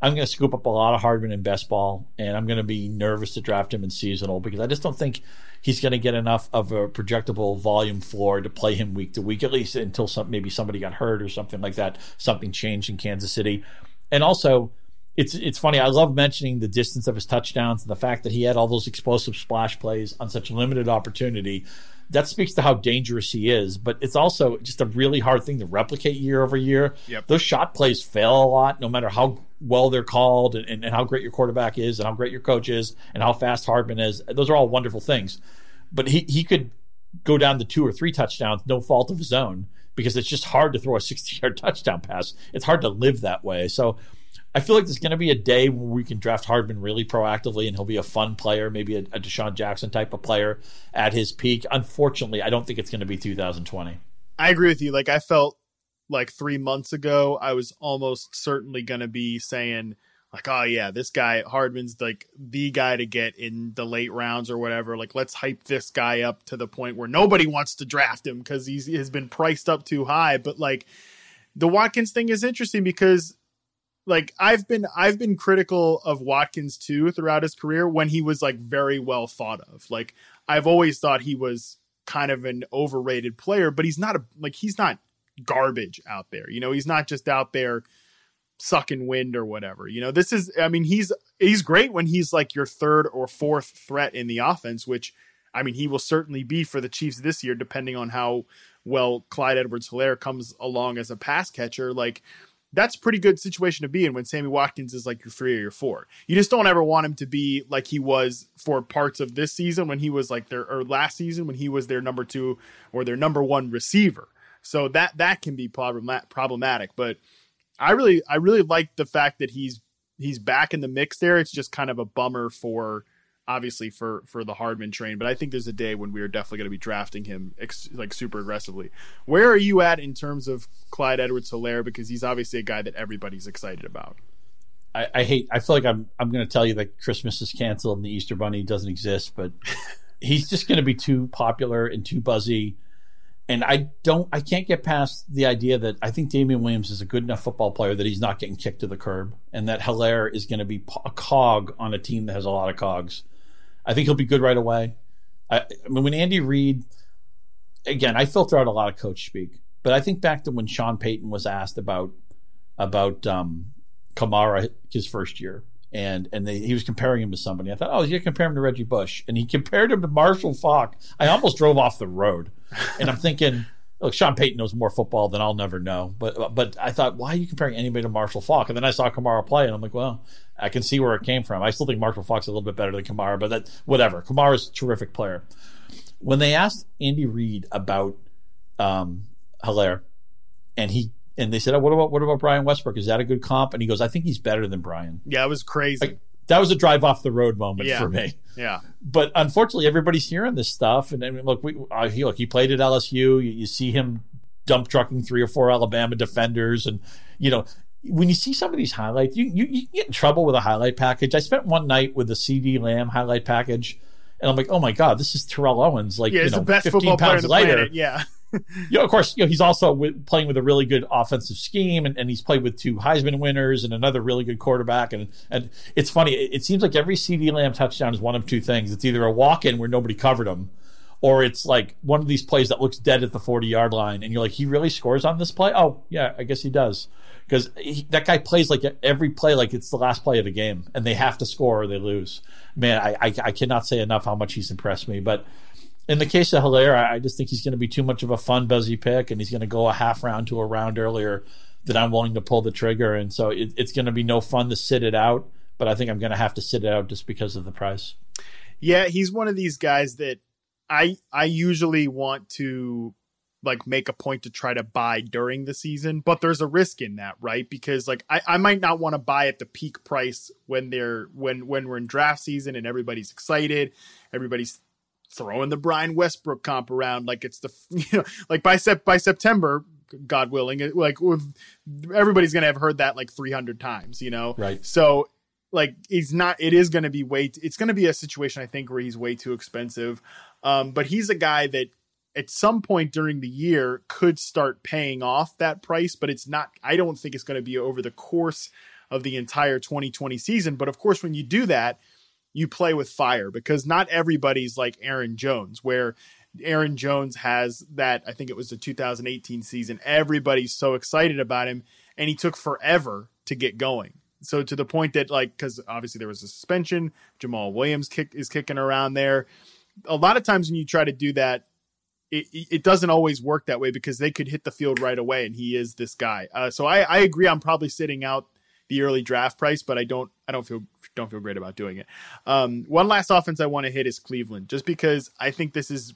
I'm going to scoop up a lot of Hardman in best ball, and I'm going to be nervous to draft him in seasonal because I just don't think he's going to get enough of a projectable volume floor to play him week to week, at least until some, maybe somebody got hurt or something like that. Something changed in Kansas City. And also, it's it's funny. I love mentioning the distance of his touchdowns and the fact that he had all those explosive splash plays on such limited opportunity that speaks to how dangerous he is. But it's also just a really hard thing to replicate year over year. Yep. Those shot plays fail a lot, no matter how well they're called and, and, and how great your quarterback is and how great your coach is and how fast Hardman is. Those are all wonderful things. But he, he could go down to two or three touchdowns, no fault of his own, because it's just hard to throw a 60 yard touchdown pass. It's hard to live that way. So I feel like there's going to be a day where we can draft Hardman really proactively, and he'll be a fun player, maybe a, a DeSean Jackson type of player at his peak. Unfortunately, I don't think it's going to be 2020. I agree with you. Like I felt like three months ago, I was almost certainly going to be saying like, oh yeah, this guy Hardman's like the guy to get in the late rounds or whatever. Like let's hype this guy up to the point where nobody wants to draft him because he's has been priced up too high. But like the Watkins thing is interesting because like I've been I've been critical of Watkins too throughout his career when he was like very well thought of. Like I've always thought he was kind of an overrated player, but he's not a like he's not garbage out there. You know, he's not just out there sucking wind or whatever. You know, this is I mean, he's he's great when he's like your third or fourth threat in the offense, which I mean, he will certainly be for the Chiefs this year depending on how well Clyde Edwards-Helaire comes along as a pass catcher. Like that's a pretty good situation to be in when Sammy Watkins is like your three or your four. You just don't ever want him to be like he was for parts of this season when he was like their or last season when he was their number two or their number one receiver. So that that can be problematic. But I really I really like the fact that he's he's back in the mix there. It's just kind of a bummer for obviously for for the Hardman train, but I think there's a day when we are definitely going to be drafting him ex- like super aggressively. Where are you at in terms of Clyde Edwards-Helaire because he's obviously a guy that everybody's excited about. I, I hate. I feel like I'm. I'm going to tell you that Christmas is canceled and the Easter Bunny doesn't exist, but he's just going to be too popular and too buzzy. And I don't. I can't get past the idea that I think Damien Williams is a good enough football player that he's not getting kicked to the curb, and that Helaire is going to be a cog on a team that has a lot of cogs. I think he'll be good right away. I, I mean, when Andy Reid, again, I filter out a lot of coach speak, but I think back to when Sean Payton was asked about about um, Kamara his first year, and and they, he was comparing him to somebody. I thought, oh, you compare him to Reggie Bush, and he compared him to Marshall Faulk. I almost drove off the road, and I'm thinking. Look, Sean Payton knows more football than I'll never know. But but I thought, why are you comparing anybody to Marshall Faulk? And then I saw Kamara play, and I'm like, well, I can see where it came from. I still think Marshall Faulk's a little bit better than Kamara, but that whatever. Kamara's a terrific player. When they asked Andy Reid about um, Helaire, and he and they said, oh, "What about what about Brian Westbrook? Is that a good comp?" And he goes, "I think he's better than Brian." Yeah, it was crazy. Like, that was a drive off the road moment yeah. for me. Yeah. But unfortunately, everybody's hearing this stuff, and I mean, look, we uh, he, look, he played at LSU. You, you see him dump trucking three or four Alabama defenders, and you know when you see some of these highlights, you, you, you get in trouble with a highlight package. I spent one night with the CeeDee Lamb highlight package, and I'm like, oh my god, this is Terrell Owens. Like, yeah, you know, the best 15 football player pounds on the lighter. planet. Yeah. You know, of course, you know, he's also playing with a really good offensive scheme, and, and he's played with two Heisman winners and another really good quarterback. And and it's funny, it, it seems like every CeeDee Lamb touchdown is one of two things. It's either a walk in where nobody covered him, or it's like one of these plays that looks dead at the 40 yard line, and you're like, he really scores on this play? Oh, yeah, I guess he does. Because that guy plays like every play like it's the last play of the game, and they have to score or they lose. Man, I, I, I cannot say enough how much he's impressed me. But in the case of Helaire, I just think he's going to be too much of a fun, buzzy pick, and he's going to go a half round to a round earlier than I'm willing to pull the trigger. And so it, it's going to be no fun to sit it out, but I think I'm going to have to sit it out just because of the price. Yeah, he's one of these guys that I I usually want to like make a point to try to buy during the season, but there's a risk in that, right? Because like I, I might not want to buy at the peak price when they're when when we're in draft season and everybody's excited, everybody's throwing the Brian Westbrook comp around like it's the you know like by sep- by September, God willing, like everybody's gonna have heard that like 300 times, you know. Right. So like he's not. It is gonna be way. It's gonna be a situation I think where he's way too expensive. Um, but he's a guy that at some point during the year could start paying off that price, but it's not. I don't think it's going to be over the course of the entire 2020 season. But of course, when you do that you play with fire because not everybody's like Aaron Jones, where Aaron Jones has that. I think it was the 2018 season. Everybody's so excited about him, and he took forever to get going. So to the point that like, because obviously there was a suspension, Jamaal Williams kick is kicking around there. A lot of times when you try to do that, it, it doesn't always work that way because they could hit the field right away, and he is this guy. Uh, so I, I agree. I'm probably sitting out the early draft price, but I don't I don't feel don't feel great about doing it. Um, one last offense I want to hit is Cleveland, just because I think this is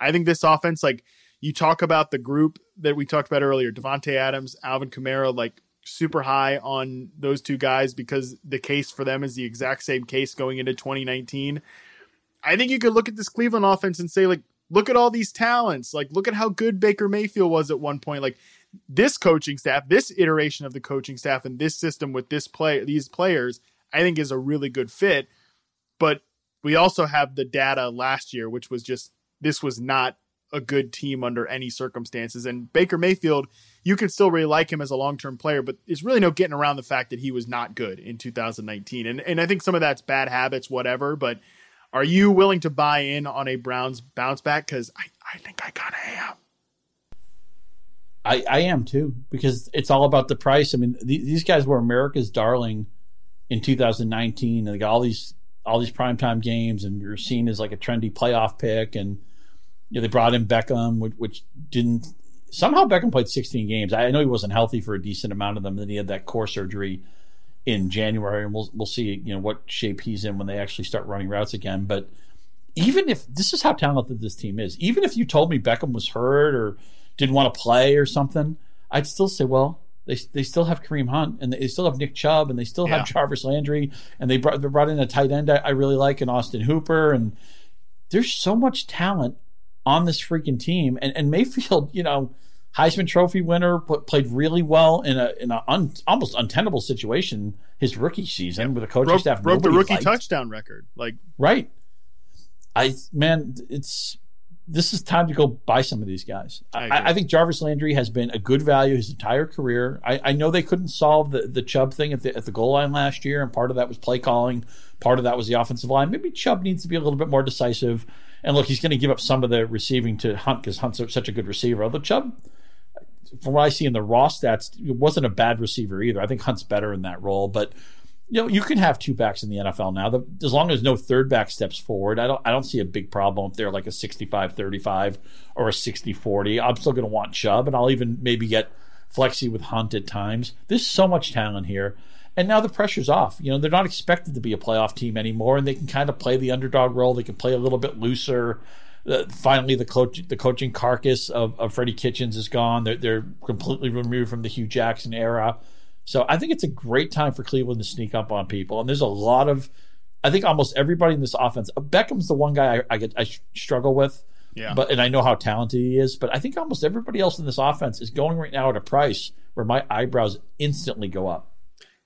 I think this offense like you talk about the group that we talked about earlier, Davante Adams, Alvin Kamara, like super high on those two guys because the case for them is the exact same case going into 2019. I think you could look at this Cleveland offense and say like look at all these talents. Like look at how good Baker Mayfield was at one point. Like this coaching staff, this iteration of the coaching staff, and this system with this play, these players, I think is a really good fit. But we also have the data last year, which was just this was not a good team under any circumstances. And Baker Mayfield, you can still really like him as a long term player, but there's really no getting around the fact that he was not good in 2019. And and I think some of that's bad habits, whatever. But are you willing to buy in on a Browns bounce back? Because I, I think I kind of am. I, I am too because it's all about the price. I mean, these guys were America's darling in 2019, and they got all these all these primetime games, and you're seen as like a trendy playoff pick. And you know, they brought in Beckham, which, which, didn't somehow Beckham played 16 games. I know he wasn't healthy for a decent amount of them. And then he had that core surgery in January, and we'll we'll see you know what shape he's in when they actually start running routes again. But even if this is how talented this team is, even if you told me Beckham was hurt or didn't want to play or something, I'd still say, well, they, they still have Kareem Hunt and they still have Nick Chubb and they still have Jarvis Landry and they brought, they brought in a tight end I, I really like in Austin Hooper. And there's so much talent on this freaking team. And, and Mayfield, you know, Heisman Trophy winner, played really well in a in an un, almost untenable situation his rookie season with a coaching broke, staff broke the rookie liked. touchdown record. Like right, I man, it's this is time to go buy some of these guys. I, I, think Jarvis Landry has been a good value his entire career. I, I, know they couldn't solve the, the Chubb thing at the, at the goal line last year, and part of that was play calling. Part of that was the offensive line. Maybe Chubb needs to be a little bit more decisive. And look, he's going to give up some of the receiving to Hunt because Hunt's such a good receiver. Although Chubb, from what I see in the raw stats, it wasn't a bad receiver either. I think Hunt's better in that role, but you know, you can have two backs in the NFL now. The, as long as no third back steps forward, I don't I don't see a big problem if they're like a 65-35 or a 60-40. I'm still going to want Chubb, and I'll even maybe get flexy with Hunt at times. There's so much talent here. And now the pressure's off. You know, they're not expected to be a playoff team anymore, and they can kind of play the underdog role. They can play a little bit looser. Uh, finally, the coach, the coaching carcass of, of Freddie Kitchens is gone. They're, they're completely removed from the Hue Jackson era. So I think it's a great time for Cleveland to sneak up on people. And there's a lot of, I think almost everybody in this offense. Beckham's the one guy I, I get I struggle with. Yeah. But and I know how talented he is, but I think almost everybody else in this offense is going right now at a price where my eyebrows instantly go up.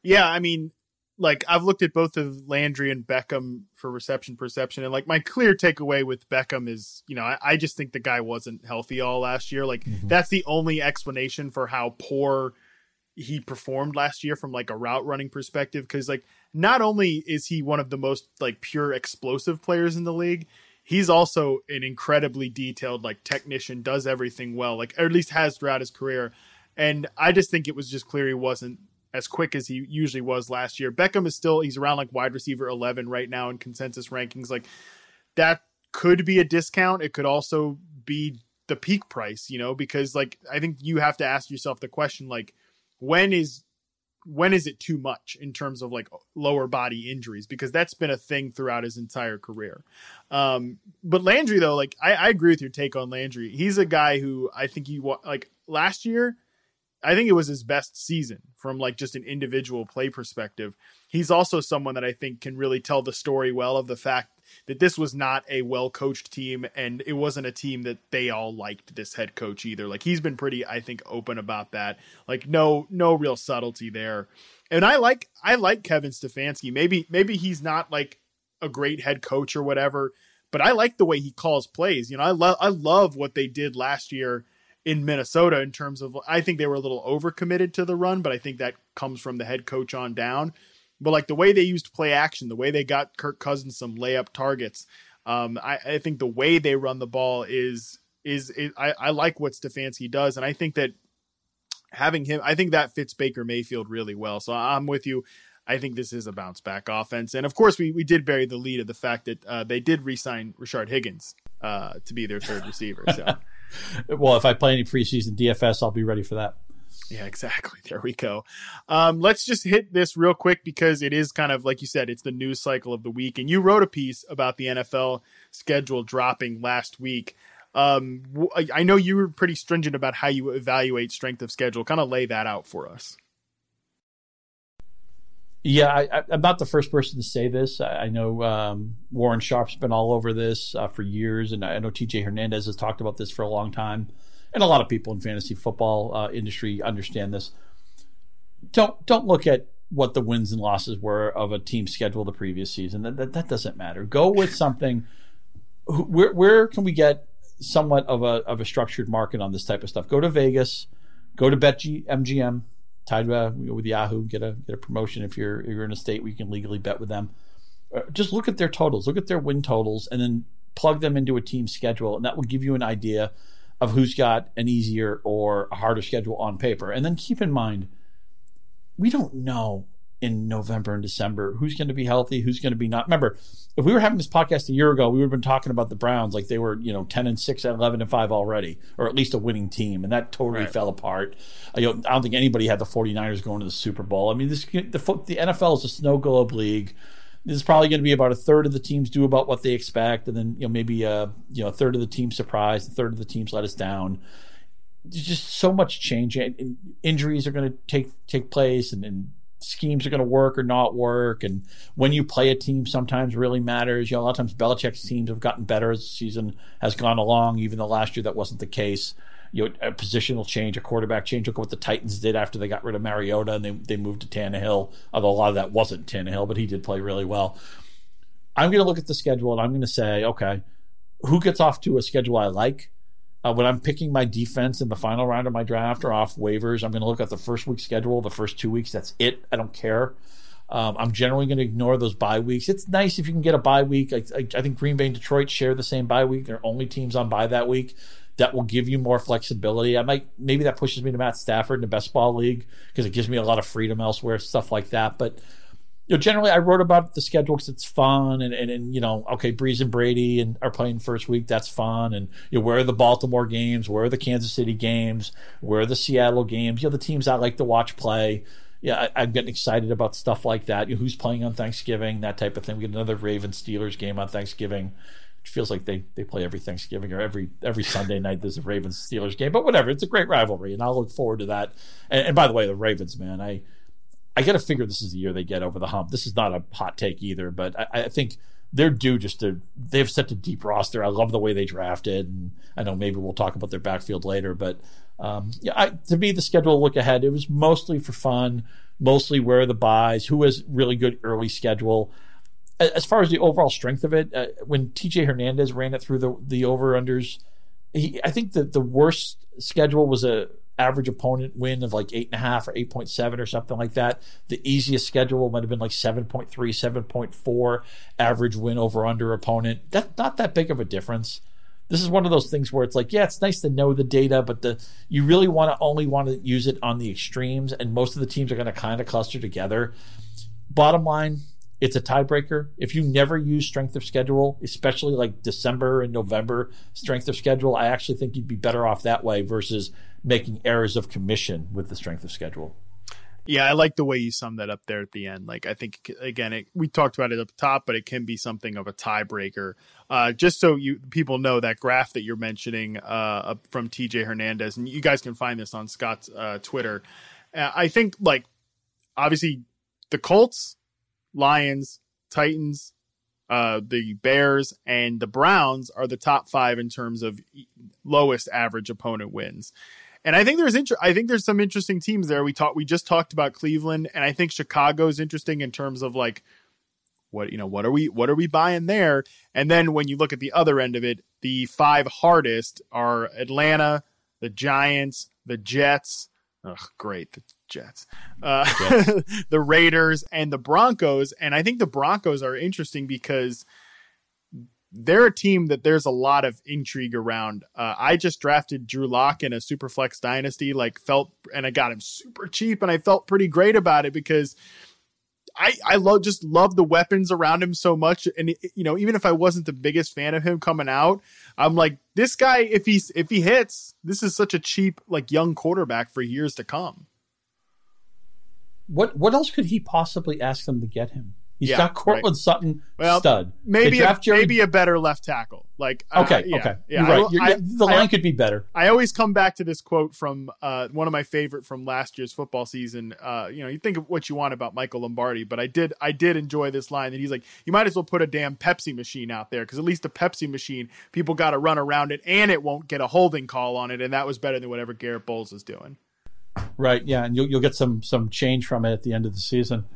Yeah, I mean, like I've looked at both of Landry and Beckham for reception perception, and like my clear takeaway with Beckham is, you know, I, I just think the guy wasn't healthy all last year. Like mm-hmm. that's the only explanation for how poor he performed last year from like a route running perspective because like not only is he one of the most like pure explosive players in the league he's also an incredibly detailed like technician does everything well like or at least has throughout his career and i just think it was just clear he wasn't as quick as he usually was last year. Beckham is still he's around like wide receiver 11 right now in consensus rankings. Like that could be a discount. It could also be the peak price you know because like i think you have to ask yourself the question like when is when is it too much in terms of like lower body injuries? Because that's been a thing throughout his entire career. Um but landry though like i, I agree with your take on landry. He's a guy who i think he like last year i think it was his best season from like just an individual play perspective he's also someone that i think can really tell the story well of the fact that this was not a well coached team and it wasn't a team that they all liked this head coach either. Like he's been pretty, I think, open about that. Like no, no real subtlety there. And I like, I like Kevin Stefanski. Maybe, maybe he's not like a great head coach or whatever, but I like the way he calls plays. You know, I love, I love what they did last year in Minnesota in terms of I think they were a little overcommitted to the run, but I think that comes from the head coach on down. But like the way they used play action, the way they got Kirk Cousins some layup targets, um, I, I, think the way they run the ball is is, is I, I, like what Stefanski does, and I think that having him, I think that fits Baker Mayfield really well. So I'm with you. I think this is a bounce back offense, and of course we we did bury the lead of the fact that uh, they did re-sign Rashard Higgins uh, to be their third receiver. So, well, if I play any preseason DFS, I'll be ready for that. Yeah, exactly. There we go. Um, let's just hit this real quick because it is kind of like you said, it's the news cycle of the week. And you wrote a piece about the NFL schedule dropping last week. Um, I know you were pretty stringent about how you evaluate strength of schedule. Kind of lay that out for us. Yeah, I, am not the first person to say this. I, I know um, Warren Sharp's been all over this uh, for years, and I know TJ Hernandez has talked about this for a long time and a lot of people in fantasy football uh, industry understand this. Don't don't look at what the wins and losses were of a team schedule the previous season. That that, that doesn't matter. Go with something. Where where can we get somewhat of a of a structured market on this type of stuff? Go to Vegas. Go to BetG MGM. Tied uh, with Yahoo, get a get a promotion if you're if you're in a state where you can legally bet with them. Uh, just look at their totals. Look at their win totals, and then plug them into a team schedule, and that will give you an idea of who's got an easier or a harder schedule on paper. And then keep in mind, we don't know in November and December who's going to be healthy, who's going to be not. Remember, if we were having this podcast a year ago, we would have been talking about the Browns like they were, you know, 10 and 6 and 11 and 5 already, or at least a winning team. And that totally right. fell apart. I, you know, I don't think anybody had the 49ers going to the Super Bowl. I mean, this the, the NFL is a snow globe league this is probably going to be about a third of the teams do about what they expect, and then you know maybe a uh, you know a third of the teams surprise, a third of the teams let us down. There's just so much change. And injuries are going to take take place, and, and schemes are going to work or not work. And when you play a team, sometimes really matters. You know, a lot of times Belichick's teams have gotten better as the season has gone along. Even though last year that wasn't the case you know, a positional change, a quarterback change. Look at what the Titans did after they got rid of Mariota and they, they moved to Tannehill, although a lot of that wasn't Tannehill, but he did play really well. I'm going to look at the schedule and I'm going to say, okay, who gets off to a schedule I like? Uh, when I'm picking my defense in the final round of my draft or off waivers, I'm going to look at the first week schedule, the first two weeks. That's it. I don't care. Um, I'm generally going to ignore those bye weeks. It's nice if you can get a bye week. I, I, I think Green Bay and Detroit share the same bye week. They're only teams on bye that week that will give you more flexibility. I might maybe that pushes me to Matt Stafford in the best ball league because it gives me a lot of freedom elsewhere, stuff like that. But you know, generally, I wrote about the schedule because it's fun, and, and and you know, okay, Brees and Brady and are playing first week. That's fun, and you know, where are the Baltimore games? Where are the Kansas City games? Where are the Seattle games? You know, the teams I like to watch play. Yeah, I, am getting excited about stuff like that. You know, who's playing on Thanksgiving? That type of thing. We get another Ravens Steelers game on Thanksgiving It feels like they, they play every Thanksgiving or every every Sunday night. There's a Ravens Steelers game, but whatever. It's a great rivalry, and I'll look forward to that. And, and by the way, the Ravens, man, I I got to figure this is the year they get over the hump. This is not a hot take either, but I, I think they're due just to they've such a deep roster. I love the way they drafted, and I know maybe we'll talk about their backfield later, but um, yeah, I, to me the schedule look ahead. It was mostly for fun, mostly where the byes, who has really good early schedule as far as the overall strength of it, uh, when TJ Hernandez ran it through the the over unders, I think that the worst schedule was a average opponent win of like eight and a half or eight point seven or something like that. The easiest schedule might have been like 7.3, 7.4 average win over under opponent. That's not that big of a difference. This is one of those things where it's like, yeah, it's nice to know the data, but the you really want to only want to use it on the extremes, and most of the teams are going to kind of cluster together. Bottom line, it's a tiebreaker. If you never use strength of schedule, especially like December and November strength of schedule, I actually think you'd be better off that way versus making errors of commission with the strength of schedule. Yeah, I like the way you summed that up there at the end. Like, I think again, it, we talked about it up top, but it can be something of a tiebreaker. Uh, just so you people know that graph that you're mentioning uh, from TJ Hernandez, and you guys can find this on Scott's uh, Twitter. Uh, I think like obviously the Colts, Lions, Titans, uh, the Bears, and the Browns are the top five in terms of lowest average opponent wins. And I think there's inter- I think there's some interesting teams there. We talked we just talked about Cleveland, and I think Chicago is interesting in terms of like what you know what are we what are we buying there? And then when you look at the other end of it, the five hardest are Atlanta, the Giants, the Jets. Ugh, great, the Jets, uh, the Raiders, and the Broncos. And I think the Broncos are interesting because they're a team that there's a lot of intrigue around. Uh, I just drafted Drew Lock in a Superflex Dynasty, like felt, and I got him super cheap, and I felt pretty great about it because I I love just love the weapons around him so much, and you know even if I wasn't the biggest fan of him coming out, I'm like this guy if he's if he hits, this is such a cheap like young quarterback for years to come. What what else could he possibly ask them to get him? He's yeah, got Courtland right. Sutton well, stud. Maybe a, Jerry... maybe a better left tackle. Like uh, okay, yeah, okay, yeah. You're right. I, the line I, could be better. I always come back to this quote from uh, one of my favorite from last year's football season. Uh, you know, you think of what you want about Michael Lombardi, but I did I did enjoy this line that he's like, you might as well put a damn Pepsi machine out there because at least a Pepsi machine, people got to run around it and it won't get a holding call on it, and that was better than whatever Garett Bolles is doing. Right. Yeah, and you'll you'll get some some change from it at the end of the season.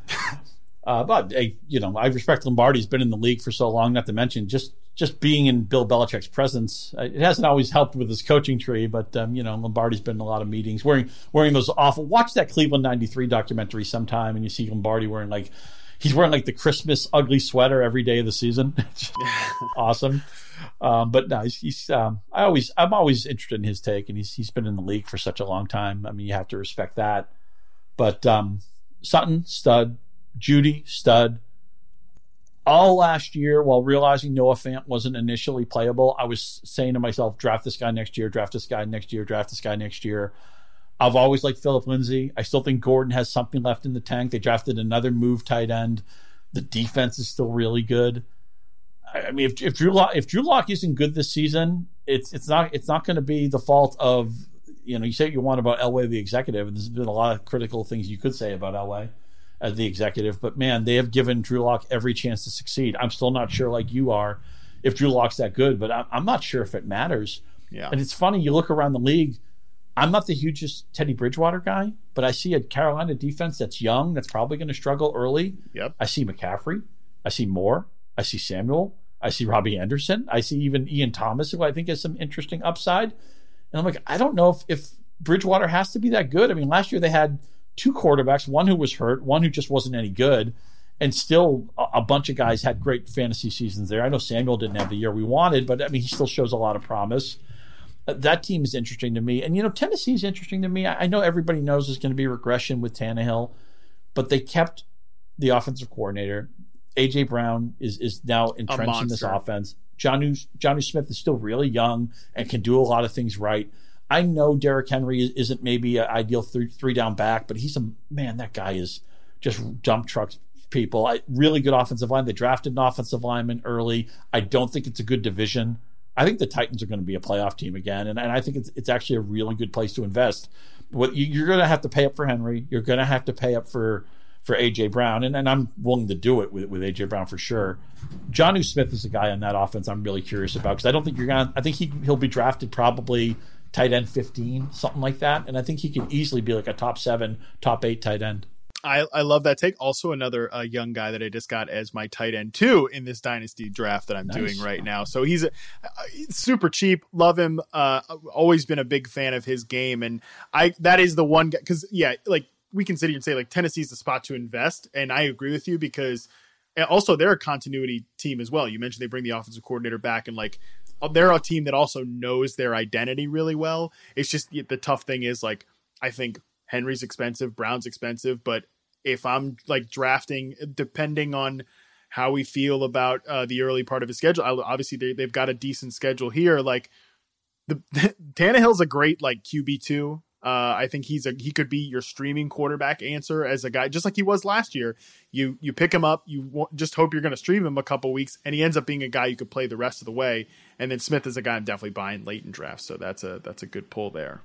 Uh, but I, you know, I respect Lombardi. He's been in the league for so long. Not to mention just just being in Bill Belichick's presence. Uh, it hasn't always helped with his coaching tree, but um, you know, Lombardi's been in a lot of meetings wearing wearing those awful. Watch that Cleveland '93 documentary sometime, and you see Lombardi wearing like he's wearing like the Christmas ugly sweater every day of the season. awesome. Um, but no, he's, he's um, I always I'm always interested in his take, and he's he's been in the league for such a long time. I mean, you have to respect that. But um, Sutton, stud, Jeudy, stud. All last year, while realizing Noah Fant wasn't initially playable, I was saying to myself, draft this guy next year, draft this guy next year, draft this guy next year. I've always liked Phillip Lindsay. I still think Gordon has something left in the tank. They drafted another move tight end. The defense is still really good. I mean, if, if Drew Lock, if Drew Lock isn't good this season, it's it's not it's not going to be the fault of you know you say what you want about Elway the executive, and there's been a lot of critical things you could say about Elway as the executive. But man, they have given Drew Lock every chance to succeed. I'm still not sure, like you are, if Drew Lock's that good, but I'm, I'm not sure if it matters. Yeah. And it's funny, you look around the league. I'm not the hugest Teddy Bridgewater guy, but I see a Carolina defense that's young, that's probably going to struggle early. Yep. I see McCaffrey. I see Moore. I see Samuel. I see Robbie Anderson. I see even Ian Thomas, who I think has some interesting upside. And I'm like, I don't know if, if Bridgewater has to be that good. I mean, last year they had – two quarterbacks, one who was hurt, one who just wasn't any good, and still a, a bunch of guys had great fantasy seasons there. I know Samuel didn't have the year we wanted, but I mean, he still shows a lot of promise. Uh, that team is interesting to me. And, you know, Tennessee is interesting to me. I, I know everybody knows there's going to be regression with Tannehill, but they kept the offensive coordinator. AJ Brown is is now entrenched in this offense. Johnny, Jonnu Smith is still really young and can do a lot of things right. I know Derrick Henry isn't maybe an ideal three, three down back, but he's a man. That guy is just dump trucks people. I, really good offensive line. They drafted an offensive lineman early. I don't think it's a good division. I think the Titans are going to be a playoff team again, and, and I think it's it's actually a really good place to invest. What you, you're going to have to pay up for Henry. You're going to have to pay up for for AJ Brown, and, and I'm willing to do it with, with AJ Brown for sure. Jonnu Smith is a guy on that offense I'm really curious about because I don't think you're gonna. I think he he'll be drafted probably tight end 15, something like that. And I think he can easily be like a top seven, top eight tight end. I, I love that take. Also, another uh, young guy that I just got as my tight end too in this dynasty draft that I'm nice. doing right now. So he's a, uh, super cheap. Love him. Uh, always been a big fan of his game, and I that is the one guy because yeah, like we can sit here and say like Tennessee's the spot to invest, and I agree with you because also they're a continuity team as well. You mentioned they bring the offensive coordinator back, and like they're a team that also knows their identity really well. It's just the tough thing is like I think Henry's expensive, Brown's expensive, but if I'm like drafting, depending on how we feel about uh, the early part of his schedule, obviously they, they've got a decent schedule here. Like the Tannehill's a great like QB two. Uh, I think he's a he could be your streaming quarterback answer as a guy, just like he was last year. You you pick him up, you w- just hope you're going to stream him a couple weeks, and he ends up being a guy you could play the rest of the way. And then Smith is a guy I'm definitely buying late in drafts, so that's a that's a good pull there.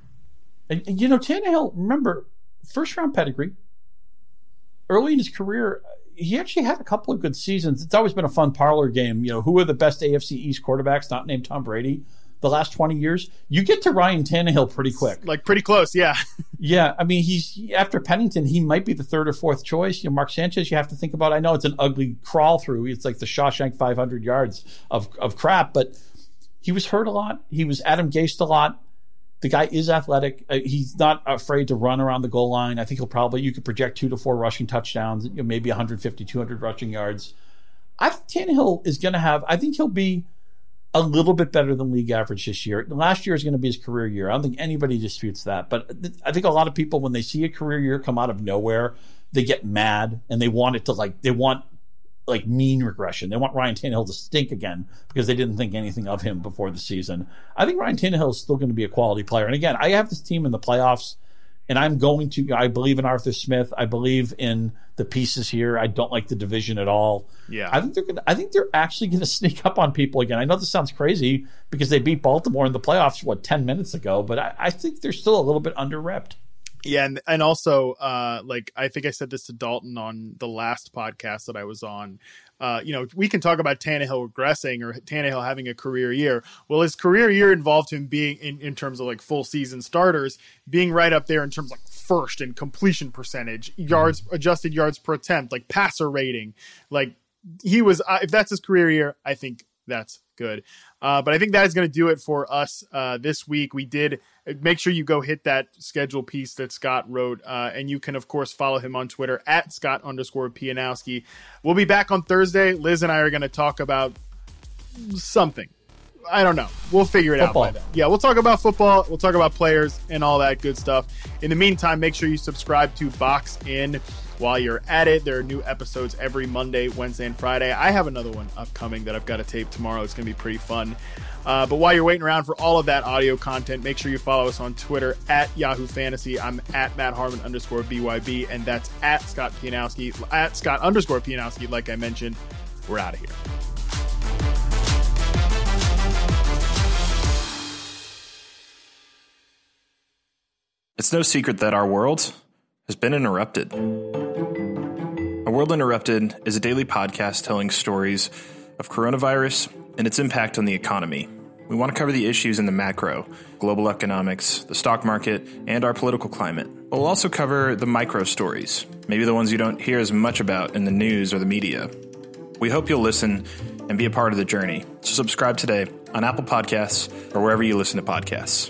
And, and you know, Tannehill, remember first round pedigree. Early in his career, he actually had a couple of good seasons. It's always been a fun parlor game. You know, who are the best AFC East quarterbacks not named Tom Brady? The last 20 years, you get to Ryan Tannehill pretty quick. Like pretty close, yeah. yeah, I mean, he's after Pennington, he might be the third or fourth choice. You know, Mark Sanchez, you have to think about. I know it's an ugly crawl through. It's like the Shawshank 500 yards of of crap, but he was hurt a lot. He was Adam Gase a lot. The guy is athletic. Uh, he's not afraid to run around the goal line. I think he'll probably you could project two to four rushing touchdowns, you know, maybe 150, 200 rushing yards. I think Tannehill is going to have. I think he'll be a little bit better than league average this year. Last year is going to be his career year. I don't think anybody disputes that. But I think a lot of people, when they see a career year come out of nowhere, they get mad and they want it to like, they want like mean regression. They want Ryan Tannehill to stink again because they didn't think anything of him before the season. I think Ryan Tannehill is still going to be a quality player. And again, I have this team in the playoffs and I'm going to. I believe in Arthur Smith. I believe in the pieces here. I don't like the division at all. Yeah, I think they're. Gonna, I think they're actually going to sneak up on people again. I know this sounds crazy because they beat Baltimore in the playoffs what ten minutes ago, but I, I think they're still a little bit under repped. Yeah, and and also, uh, like I think I said this to Dalton on the last podcast that I was on. Uh, you know, we can talk about Tannehill regressing or Tannehill having a career year. Well, his career year involved him being in, in terms of like full season starters, being right up there in terms of like first in completion percentage, yards, mm-hmm. adjusted yards per attempt, like passer rating. Like he was, uh, if that's his career year, I think that's good. Uh, but I think that is going to do it for us uh, this week. We did make sure you go hit that schedule piece that Scott wrote, uh, and you can of course follow him on Twitter at Scott underscore Pianowski. We'll be back on Thursday. Liz and I are going to talk about something. I don't know. We'll figure it football. out by then. Yeah, we'll talk about football. We'll talk about players and all that good stuff. In the meantime, make sure you subscribe to Box In while you're at it. There are new episodes every Monday, Wednesday, and Friday. I have another one upcoming that I've got to tape tomorrow. It's going to be pretty fun. Uh, but while you're waiting around for all of that audio content, make sure you follow us on Twitter at Yahoo Fantasy. I'm at Matt Harmon underscore BYB, and that's at Scott Pianowski, at Scott underscore Pianowski, like I mentioned. We're out of here. It's no secret that our world has been interrupted. A World Interrupted is a daily podcast telling stories of coronavirus and its impact on the economy. We want to cover the issues in the macro, global economics, the stock market, and our political climate. We'll also cover the micro stories, maybe the ones you don't hear as much about in the news or the media. We hope you'll listen and be a part of the journey. So subscribe today on Apple Podcasts or wherever you listen to podcasts.